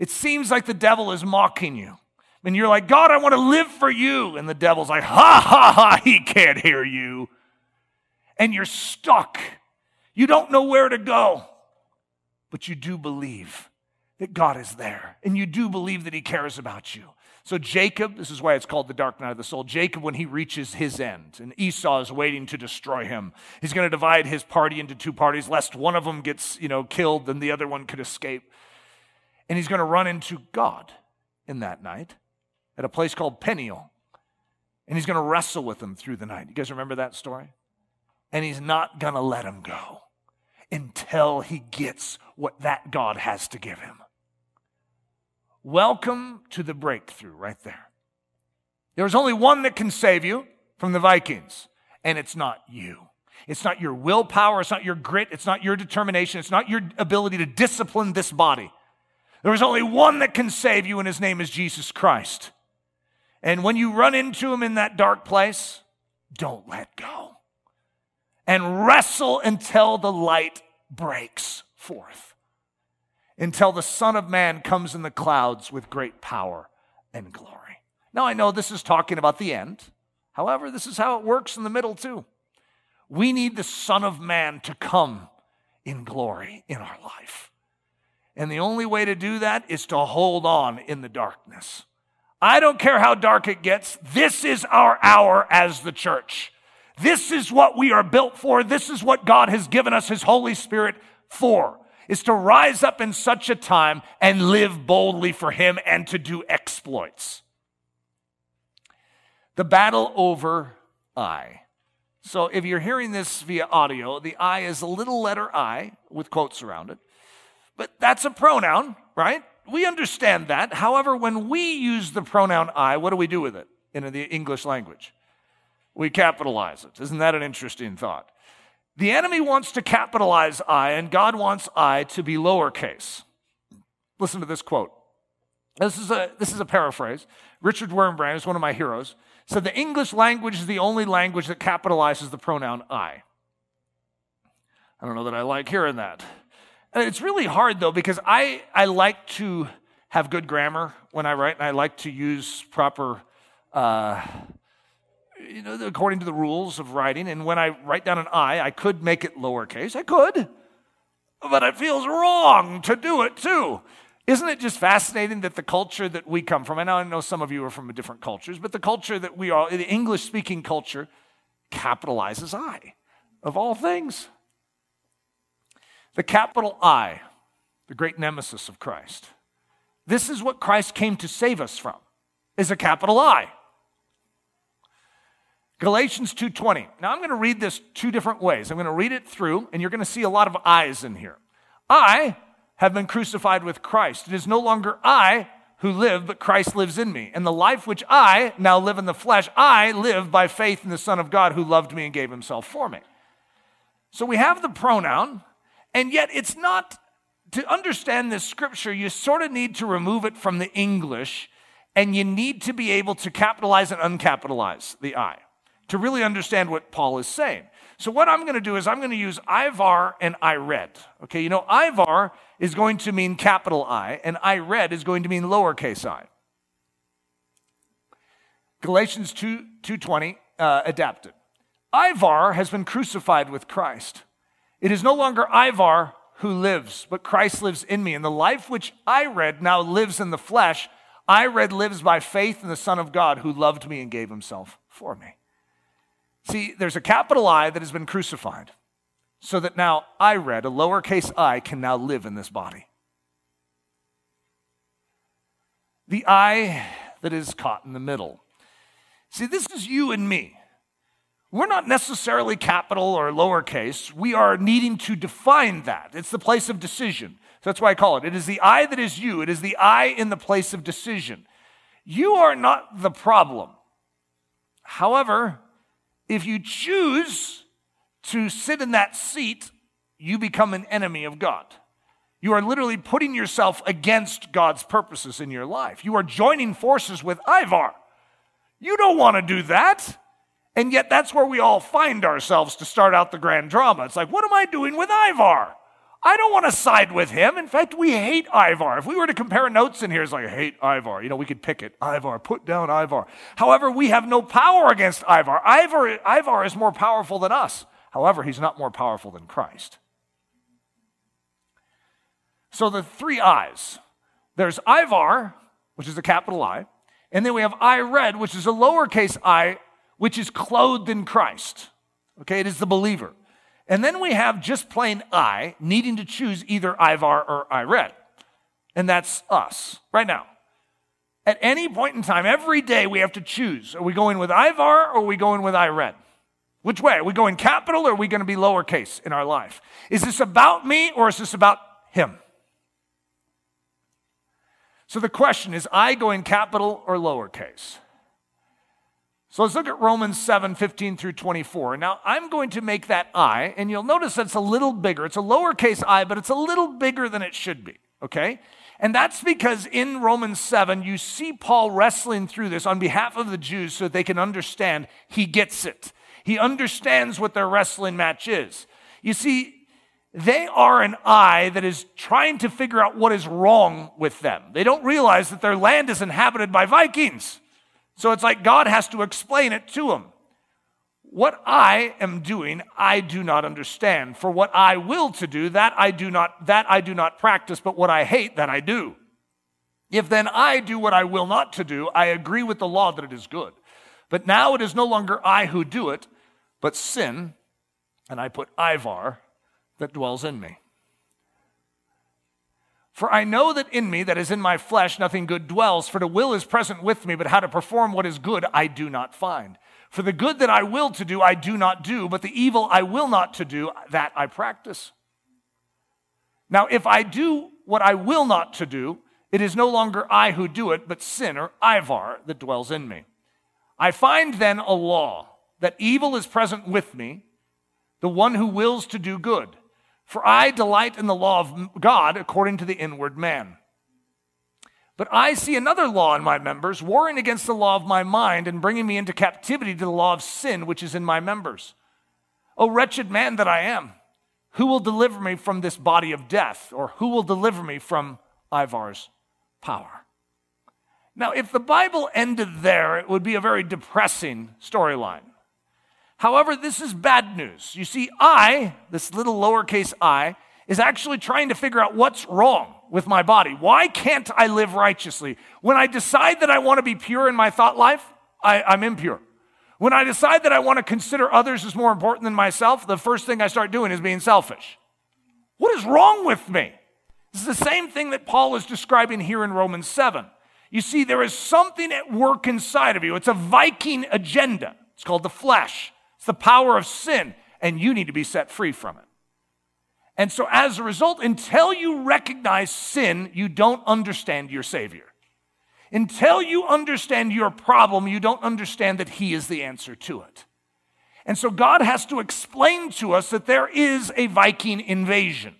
Speaker 1: It seems like the devil is mocking you. And you're like, God, I want to live for you. And the devil's like, ha ha ha, he can't hear you and you're stuck. You don't know where to go, but you do believe that God is there, and you do believe that He cares about you. So, Jacob, this is why it's called the dark night of the soul. Jacob, when he reaches his end, and Esau is waiting to destroy him, he's going to divide his party into two parties, lest one of them gets, you know, killed, and the other one could escape. And he's going to run into God in that night at a place called Peniel. And he's going to wrestle with him through the night. You guys remember that story? And he's not going to let him go until he gets what that God has to give him. Welcome to the breakthrough right there. There's only one that can save you from the Vikings, and it's not you. It's not your willpower, it's not your grit, it's not your determination, it's not your ability to discipline this body. There is only one that can save you, and his name is Jesus Christ. And when you run into him in that dark place, don't let go. And wrestle until the light breaks forth, until the Son of Man comes in the clouds with great power and glory. Now, I know this is talking about the end. However, this is how it works in the middle, too. We need the Son of Man to come in glory in our life. And the only way to do that is to hold on in the darkness. I don't care how dark it gets. This is our hour as the church. This is what we are built for. This is what God has given us His Holy Spirit for, is to rise up in such a time and live boldly for Him and to do exploits. The battle over I. So if you're hearing this via audio, the I is a little letter I with quotes around it. But that's a pronoun, right? We understand that. However, when we use the pronoun I, what do we do with it in the English language? We capitalize it. Isn't that an interesting thought? The enemy wants to capitalize I, and God wants I to be lowercase. Listen to this quote. This is a, this is a paraphrase. Richard Wurmbrand is one of my heroes. Said the English language is the only language that capitalizes the pronoun I. I don't know that I like hearing that. It's really hard though because I, I like to have good grammar when I write, and I like to use proper, uh, you know, according to the rules of writing. And when I write down an I, I could make it lowercase. I could, but it feels wrong to do it too. Isn't it just fascinating that the culture that we come from, and I know some of you are from different cultures, but the culture that we are, the English speaking culture, capitalizes I of all things. The capital I, the great nemesis of Christ. This is what Christ came to save us from, is a capital I. Galatians 2:20. Now I'm going to read this two different ways. I'm going to read it through and you're going to see a lot of I's in here. I have been crucified with Christ. It is no longer I who live, but Christ lives in me. And the life which I now live in the flesh, I live by faith in the Son of God who loved me and gave himself for me. So we have the pronoun and yet, it's not, to understand this scripture, you sort of need to remove it from the English and you need to be able to capitalize and uncapitalize the I to really understand what Paul is saying. So, what I'm going to do is I'm going to use Ivar and I read. Okay, you know, Ivar is going to mean capital I, and I read is going to mean lowercase i. Galatians 2 220 uh, adapted. Ivar has been crucified with Christ. It is no longer Ivar who lives, but Christ lives in me. And the life which I read now lives in the flesh. I read lives by faith in the Son of God who loved me and gave himself for me. See, there's a capital I that has been crucified, so that now I read, a lowercase i, can now live in this body. The I that is caught in the middle. See, this is you and me. We're not necessarily capital or lowercase. We are needing to define that. It's the place of decision. So that's why I call it. It is the I that is you. It is the I in the place of decision. You are not the problem. However, if you choose to sit in that seat, you become an enemy of God. You are literally putting yourself against God's purposes in your life. You are joining forces with Ivar. You don't want to do that. And yet, that's where we all find ourselves to start out the grand drama. It's like, what am I doing with Ivar? I don't want to side with him. In fact, we hate Ivar. If we were to compare notes in here, it's like, I hate Ivar. You know, we could pick it. Ivar, put down Ivar. However, we have no power against Ivar. Ivar, Ivar is more powerful than us. However, he's not more powerful than Christ. So the three I's there's Ivar, which is a capital I, and then we have I read, which is a lowercase i which is clothed in Christ. Okay, it is the believer. And then we have just plain I needing to choose either Ivar or I read. And that's us right now. At any point in time, every day we have to choose. Are we going with Ivar or are we going with I read? Which way? Are we going capital or are we going to be lowercase in our life? Is this about me or is this about him? So the question is I going capital or lowercase? So let's look at Romans 7 15 through 24. Now, I'm going to make that I, and you'll notice that's a little bigger. It's a lowercase i, but it's a little bigger than it should be, okay? And that's because in Romans 7, you see Paul wrestling through this on behalf of the Jews so that they can understand he gets it. He understands what their wrestling match is. You see, they are an eye that is trying to figure out what is wrong with them. They don't realize that their land is inhabited by Vikings. So it's like God has to explain it to him. What I am doing, I do not understand. For what I will to do, that I do not, that I do not practice, but what I hate, that I do. If then I do what I will not to do, I agree with the law that it is good. But now it is no longer I who do it, but sin, and I put Ivar that dwells in me. For I know that in me, that is in my flesh, nothing good dwells, for the will is present with me, but how to perform what is good I do not find. For the good that I will to do, I do not do, but the evil I will not to do, that I practice. Now, if I do what I will not to do, it is no longer I who do it, but sin or Ivar that dwells in me. I find then a law that evil is present with me, the one who wills to do good. For I delight in the law of God according to the inward man. But I see another law in my members, warring against the law of my mind and bringing me into captivity to the law of sin which is in my members. O wretched man that I am, who will deliver me from this body of death? Or who will deliver me from Ivar's power? Now, if the Bible ended there, it would be a very depressing storyline. However, this is bad news. You see, I, this little lowercase i, is actually trying to figure out what's wrong with my body. Why can't I live righteously? When I decide that I want to be pure in my thought life, I, I'm impure. When I decide that I want to consider others as more important than myself, the first thing I start doing is being selfish. What is wrong with me? This is the same thing that Paul is describing here in Romans 7. You see, there is something at work inside of you. It's a Viking agenda. It's called the flesh, the power of sin, and you need to be set free from it. And so, as a result, until you recognize sin, you don't understand your Savior. Until you understand your problem, you don't understand that He is the answer to it. And so, God has to explain to us that there is a Viking invasion,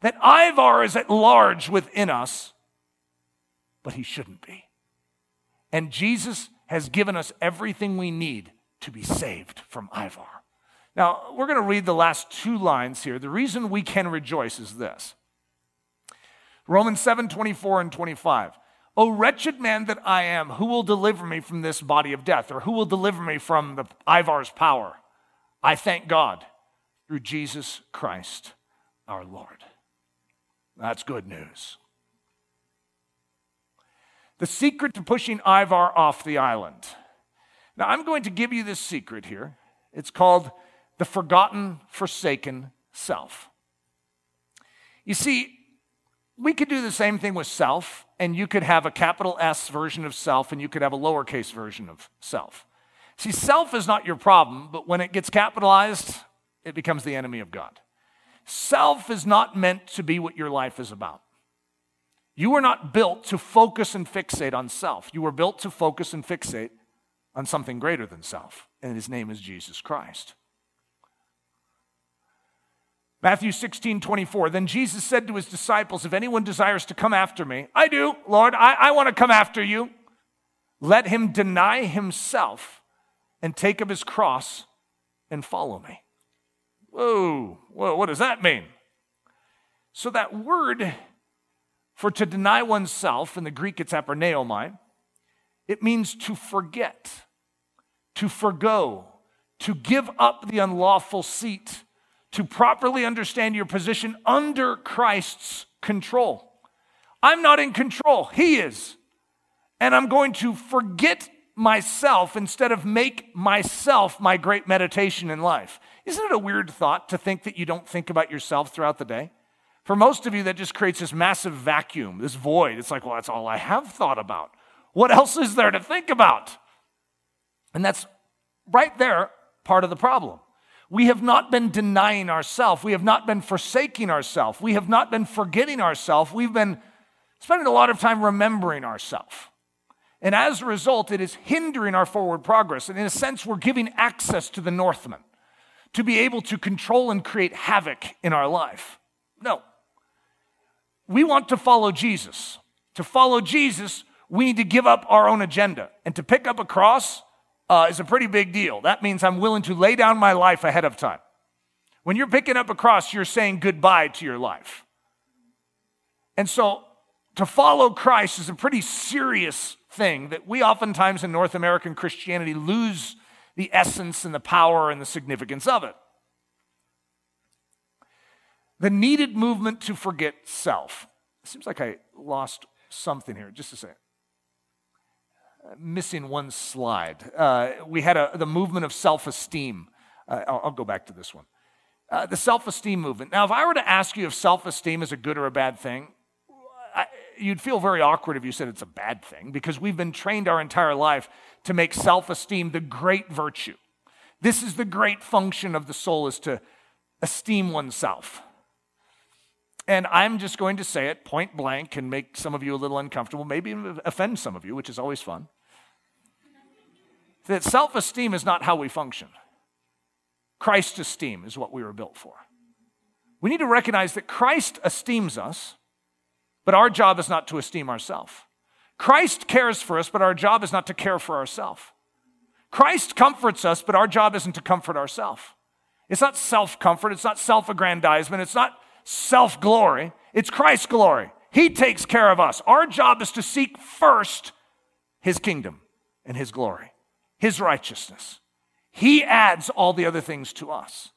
Speaker 1: that Ivar is at large within us, but he shouldn't be. And Jesus has given us everything we need to be saved from Ivar. Now, we're going to read the last two lines here. The reason we can rejoice is this Romans 7 24 and 25. O wretched man that I am, who will deliver me from this body of death? Or who will deliver me from the Ivar's power? I thank God through Jesus Christ our Lord. That's good news. The secret to pushing Ivar off the island. Now, I'm going to give you this secret here. It's called the forgotten, forsaken self. You see, we could do the same thing with self, and you could have a capital S version of self, and you could have a lowercase version of self. See, self is not your problem, but when it gets capitalized, it becomes the enemy of God. Self is not meant to be what your life is about. You were not built to focus and fixate on self. You were built to focus and fixate on something greater than self, and his name is Jesus Christ. Matthew 16, 24. Then Jesus said to his disciples, If anyone desires to come after me, I do, Lord, I, I want to come after you. Let him deny himself and take up his cross and follow me. Whoa, whoa, what does that mean? So, that word for to deny oneself, in the Greek it's aporneomai, it means to forget, to forego, to give up the unlawful seat to properly understand your position under Christ's control. I'm not in control, He is. And I'm going to forget myself instead of make myself my great meditation in life. Isn't it a weird thought to think that you don't think about yourself throughout the day? For most of you, that just creates this massive vacuum, this void. It's like, well, that's all I have thought about. What else is there to think about? And that's right there part of the problem. We have not been denying ourselves. We have not been forsaking ourselves. We have not been forgetting ourselves. We've been spending a lot of time remembering ourselves. And as a result, it is hindering our forward progress. And in a sense, we're giving access to the Northmen to be able to control and create havoc in our life. No. we want to follow Jesus. To follow Jesus, we need to give up our own agenda. And to pick up a cross uh, is a pretty big deal. That means I'm willing to lay down my life ahead of time. When you're picking up a cross, you're saying goodbye to your life. And so to follow Christ is a pretty serious thing that we oftentimes in North American Christianity lose the essence and the power and the significance of it. The needed movement to forget self. It seems like I lost something here. Just a second. Missing one slide. Uh, we had a, the movement of self esteem. Uh, I'll, I'll, go back to this one. Uh, the self esteem movement. Now, if I were to ask you if self esteem is a good or a bad thing, I, you'd feel very awkward if you said it's a bad thing because we've been trained our entire life to make self esteem the great virtue. This is the great function of the soul is to esteem oneself. And I'm just going to say it point blank and make some of you a little uncomfortable, maybe offend some of you, which is always fun. That self esteem is not how we function. Christ esteem is what we were built for. We need to recognize that Christ esteems us, but our job is not to esteem ourselves. Christ cares for us, but our job is not to care for ourselves. Christ comforts us, but our job isn't to comfort ourselves. It's not self comfort, it's not self aggrandizement, it's not self glory, it's Christ's glory. He takes care of us. Our job is to seek first His kingdom and His glory, His righteousness. He adds all the other things to us.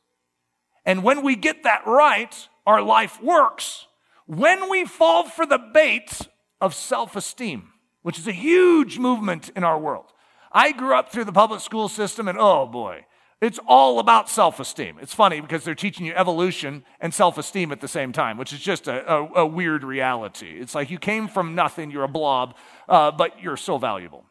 Speaker 1: And when we get that right, our life works. When we fall for the bait of self esteem, which is a huge movement in our world. I grew up through the public school system, and oh boy, it's all about self esteem. It's funny because they're teaching you evolution and self esteem at the same time, which is just a, a, a, weird reality. It's like you came from nothing, you're a blob, uh, but you're so valuable.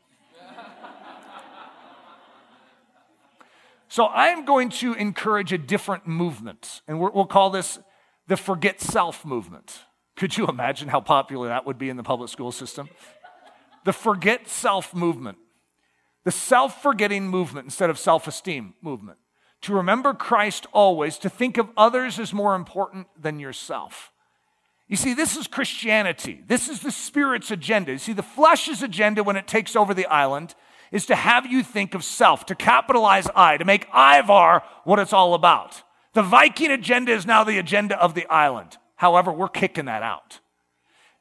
Speaker 1: So I'm going to encourage a different movement, and we'll call this the forget self movement. Could you imagine how popular that would be in the public school system? The forget self movement the self forgetting movement instead of self esteem movement. To remember Christ always, to think of others as more important than yourself. You see, this is Christianity. This is the Spirit's agenda. You see, the flesh's agenda when it takes over the island is to have you think of self, to capitalize I, to make Ivar what it's all about. The Viking agenda is now the agenda of the island. However, we're kicking that out.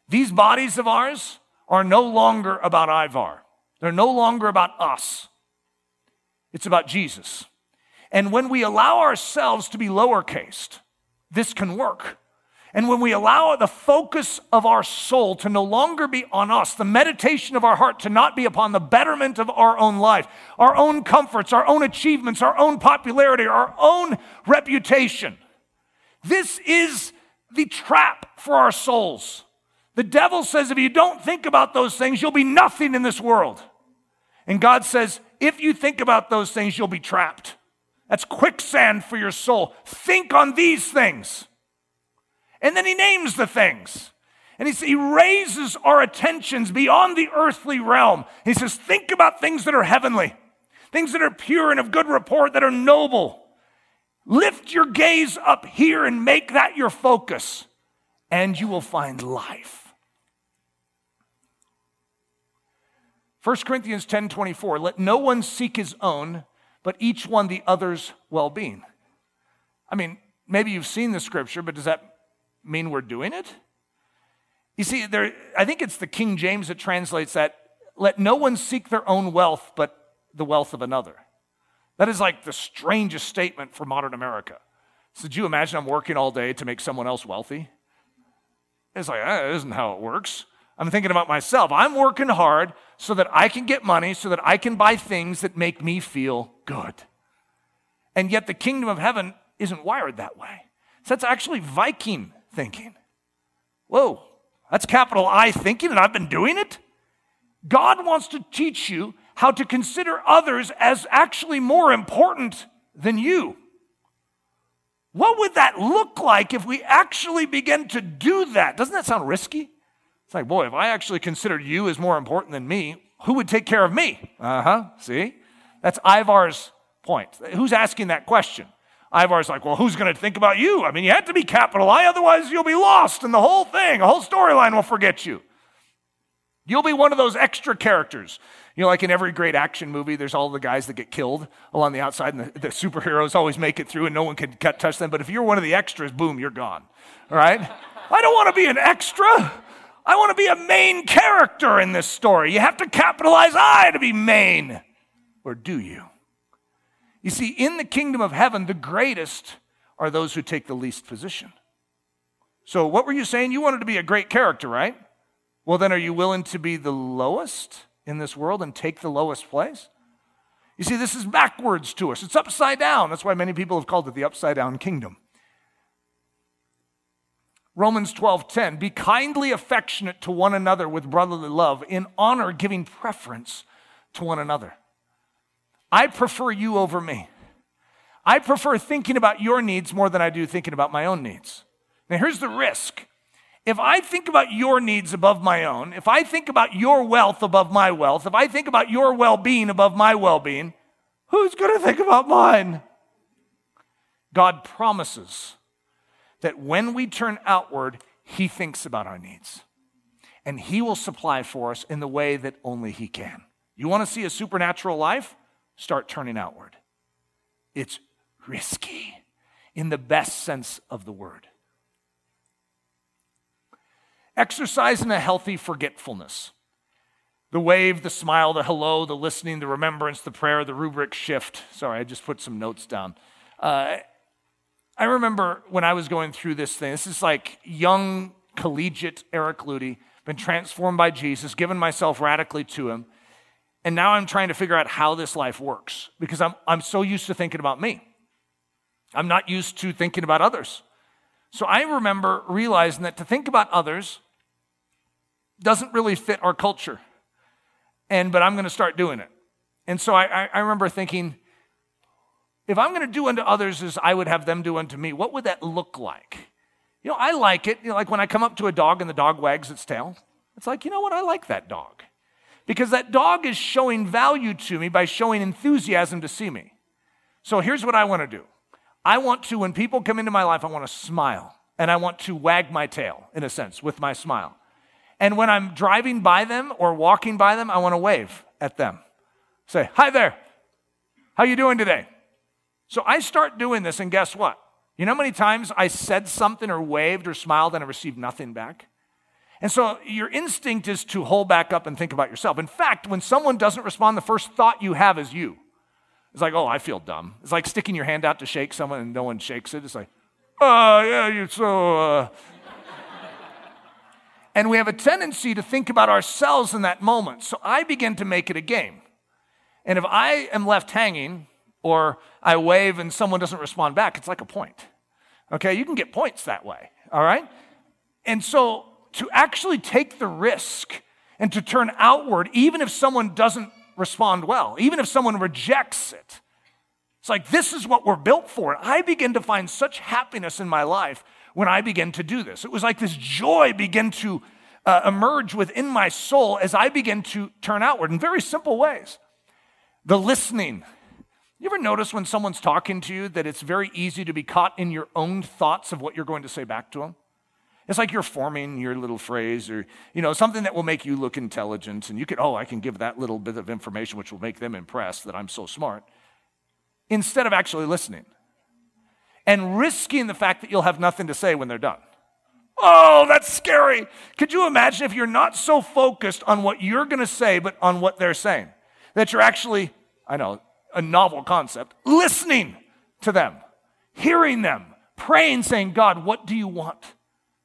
Speaker 1: These bodies of ours are no longer about Ivar. They're no longer about us, it's about Jesus. And when we allow ourselves to be lowercased, this can work. And when we allow the focus of our soul to no longer be on us, the meditation of our heart to not be upon the betterment of our own life, our own comforts, our own achievements, our own popularity, our own reputation, this is the trap for our souls. The devil says if you don't think about those things, you'll be nothing in this world. And God says, if you think about those things, you'll be trapped. That's quicksand for your soul. Think on these things. And then he names the things. And he, he raises our attentions beyond the earthly realm. He says, Think about things that are heavenly, things that are pure and of good report, that are noble. Lift your gaze up here and make that your focus, and you will find life. 1 Corinthians 10 24, let no one seek his own, but each one the other's well being. I mean, maybe you've seen the scripture, but does that mean we're doing it? You see, there, I think it's the King James that translates that let no one seek their own wealth, but the wealth of another. That is like the strangest statement for modern America. So, did you imagine I'm working all day to make someone else wealthy? It's like, ah, that isn't how it works. I'm thinking about myself. I'm working hard so that I can get money, so that I can buy things that make me feel good. And yet the kingdom of heaven isn't wired that way. So that's actually Viking thinking. Whoa, that's capital I thinking, and I've been doing it? God wants to teach you how to consider others as actually more important than you. What would that look like if we actually begin to do that? Doesn't that sound risky? It's like, boy, if I actually considered you as more important than me, who would take care of me? Uh huh. See? That's Ivar's point. Who's asking that question? Ivar's like, well, who's going to think about you? I mean, you have to be capital I, otherwise you'll be lost in the whole thing. The whole storyline will forget you. You'll be one of those extra characters. You know, like in every great action movie, there's all the guys that get killed along the outside, and the, the superheroes always make it through, and no one can cut, touch them. But if you're one of the extras, boom, you're gone. All right? I don't want to be an extra. I want to be a main character in this story. You have to capitalize I to be main. Or do you? You see, in the kingdom of heaven, the greatest are those who take the least position. So, what were you saying? You wanted to be a great character, right? Well, then, are you willing to be the lowest in this world and take the lowest place? You see, this is backwards to us. It's upside down. That's why many people have called it the upside down kingdom. Romans 12:10 Be kindly affectionate to one another with brotherly love, in honor giving preference to one another. I prefer you over me. I prefer thinking about your needs more than I do thinking about my own needs. Now, here's the risk. If I think about your needs above my own, if I think about your wealth above my wealth, if I think about your well being above my well being, who's going to think about mine? God promises that when we turn outward, He thinks about our needs. And He will supply for us in the way that only He can. You want to see a supernatural life? Start turning outward. It's risky in the best sense of the word. Exercising a healthy forgetfulness. The wave, the smile, the hello, the listening, the remembrance, the prayer, the rubric shift. Sorry, I just put some notes down. Uh, I remember when I was going through this thing, this is like young collegiate Eric Ludy, been transformed by Jesus, given myself radically to him. And now I'm trying to figure out how this life works because I'm, I'm so used to thinking about me. I'm not used to thinking about others. So I remember realizing that to think about others doesn't really fit our culture. And but I'm going to start doing it. And so I, I remember thinking, if I'm going to do unto others as I would have them do unto me, what would that look like? You know, I like it. You know, like when I come up to a dog and the dog wags its tail, it's like, you know what? I like that dog because that dog is showing value to me by showing enthusiasm to see me. So here's what I want to do I want to, when people come into my life, I want to smile and I want to wag my tail, in a sense, with my smile. And when I'm driving by them or walking by them, I want to wave at them. Say, hi there. How you doing today? So I start doing this, and guess what? You know how many times I said something or waved or smiled and I received nothing back? And so your instinct is to hold back up and think about yourself. In fact, when someone doesn't respond, the first thought you have is you. It's like, oh, I feel dumb. It's like sticking your hand out to shake someone and no one shakes it. It's like, oh, yeah, you're so. Uh... and we have a tendency to think about ourselves in that moment. So I begin to make it a game. And if I am left hanging or I wave and someone doesn't respond back, it's like a point. Okay, you can get points that way. All right? And so to actually take the risk and to turn outward, even if someone doesn't respond well, even if someone rejects it. It's like, this is what we're built for. I begin to find such happiness in my life when I begin to do this. It was like this joy began to uh, emerge within my soul as I begin to turn outward in very simple ways. The listening. You ever notice when someone's talking to you that it's very easy to be caught in your own thoughts of what you're going to say back to them? It's like you're forming your little phrase or, you know, something that will make you look intelligent. And you could, oh, I can give that little bit of information which will make them impressed that I'm so smart. Instead of actually listening and risking the fact that you'll have nothing to say when they're done. Oh, that's scary. Could you imagine if you're not so focused on what you're going to say, but on what they're saying? That you're actually, I know, a novel concept, listening to them, hearing them, praying, saying, God, what do you want?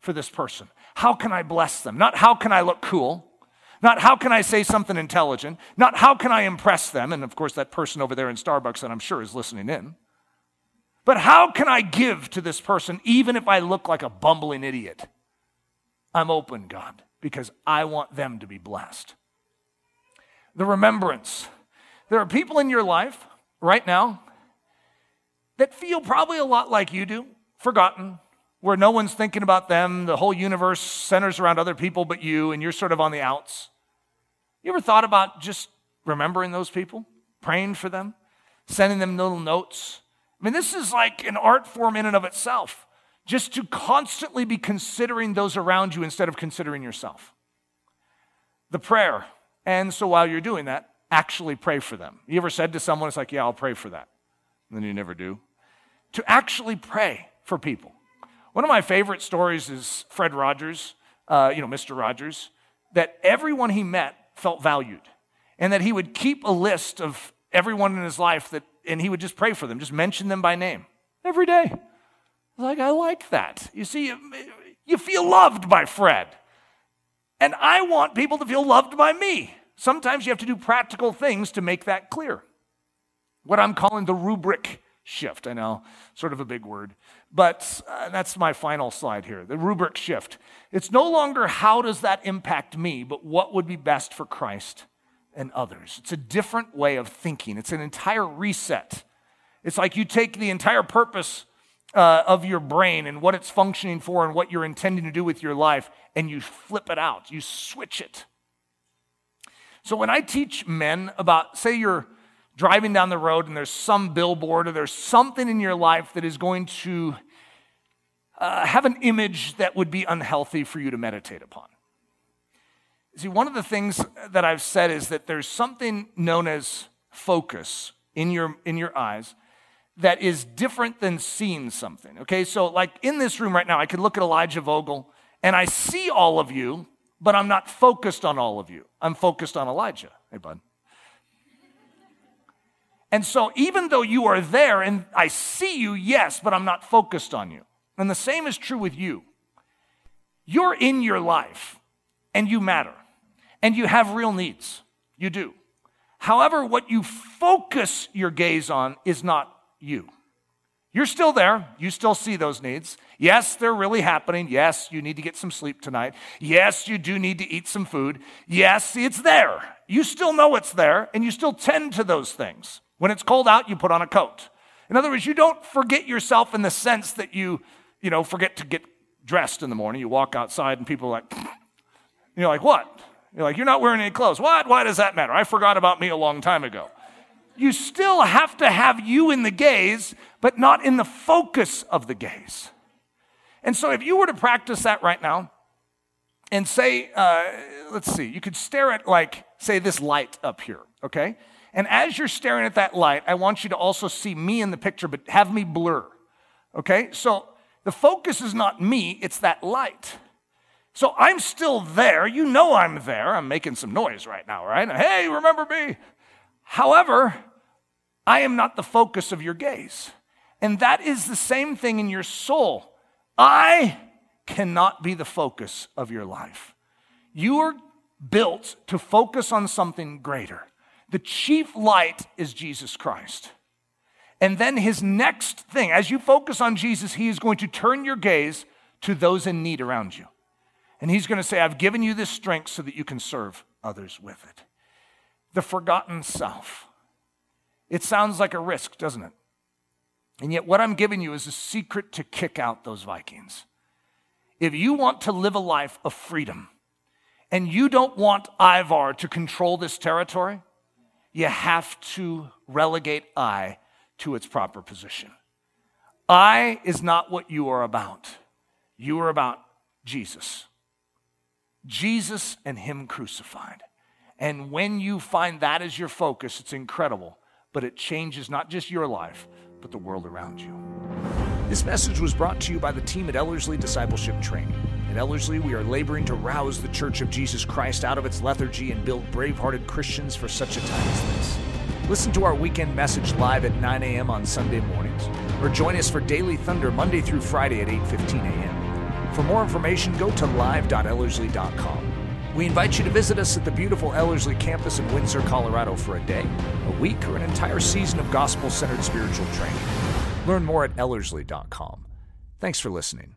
Speaker 1: For this person? How can I bless them? Not how can I look cool, not how can I say something intelligent, not how can I impress them, and of course, that person over there in Starbucks that I'm sure is listening in. But how can I give to this person even if I look like a bumbling idiot? I'm open, God, because I want them to be blessed. The remembrance. There are people in your life right now that feel probably a lot like you do, forgotten, where no one's thinking about them, the whole universe centers around other people but you, and you're sort of on the outs. You ever thought about just remembering those people, praying for them, sending them little notes, I mean, this is like an art form in and of itself, just to constantly be considering those around you instead of considering yourself. The prayer. And so while you're doing that, actually pray for them. You ever said to someone, it's like, yeah, I'll pray for that. And then you never do. To actually pray for people. One of my favorite stories is Fred Rogers, uh, you know, Mr. Rogers, that everyone he met felt valued and that he would keep a list of everyone in his life that, and he would just pray for them, just mention them by name every day. Like, I like that. You see, you feel loved by Fred. And I want people to feel loved by me. Sometimes you have to do practical things to make that clear. What I'm calling the rubric shift. I know, sort of a big word. But uh, that's my final slide here the rubric shift. It's no longer how does that impact me, but what would be best for Christ and others. It's a different way of thinking, it's an entire reset. It's like you take the entire purpose uh, of your brain and what it's functioning for and what you're intending to do with your life, and you flip it out, you switch it. So when I teach men about, say, you're driving down the road and there's some billboard or there's something in your life that is going to uh, have an image that would be unhealthy for you to meditate upon. See, one of the things that I've said is that there's something known as focus in your, in your eyes that is different than seeing something. Okay, so like in this room right now, I could look at Elijah Vogel and I see all of you, but I'm not focused on all of you. I'm focused on Elijah. Hey, bud. And so, even though you are there and I see you, yes, but I'm not focused on you. And the same is true with you. You're in your life and you matter and you have real needs. You do. However, what you focus your gaze on is not you. You're still there. You still see those needs. Yes, they're really happening. Yes, you need to get some sleep tonight. Yes, you do need to eat some food. Yes, it's there. You still know it's there and you still tend to those things. When it's cold out, you put on a coat. In other words, you don't forget yourself in the sense that you, you know, forget to get dressed in the morning. You walk outside and people are like, (laughs) you're like, what? You're like, you're not wearing any clothes. What? Why does that matter? I forgot about me a long time ago. You still have to have you in the gaze, but not in the focus of the gaze. And so if you were to practice that right now, and say, uh, let's see, you could stare at like, say, this light up here, okay? And as you're staring at that light, I want you to also see me in the picture, but have me blur. Okay? So the focus is not me, it's that light. So I'm still there. You know I'm there. I'm making some noise right now, right? Hey, remember me. However, I am not the focus of your gaze. And that is the same thing in your soul. I cannot be the focus of your life. You are built to focus on something greater. The chief light is Jesus Christ. And then his next thing, as you focus on Jesus, he is going to turn your gaze to those in need around you. And he's going to say, I've given you this strength so that you can serve others with it. The forgotten self. It sounds like a risk, doesn't it? And yet, what I'm giving you is a secret to kick out those Vikings. If you want to live a life of freedom and you don't want Ivar to control this territory, you have to relegate I to its proper position. I is not what you are about. You are about Jesus. Jesus and Him crucified. And when you find that as your focus, it's incredible, but it changes not just your life, but the world around you. This message was brought to you by the team at Ellerslie Discipleship Training. At Ellerslie, we are laboring to rouse the Church of Jesus Christ out of its lethargy and build brave hearted Christians for such a time as this. Listen to our weekend message live at 9 a.m. on Sunday mornings, or join us for Daily Thunder Monday through Friday at 8:15 a.m. For more information, go to live.ellerslie.com. We invite you to visit us at the beautiful Ellerslie campus in Windsor, Colorado for a day, a week, or an entire season of gospel centered spiritual training. Learn more at ellerslie.com. Thanks for listening.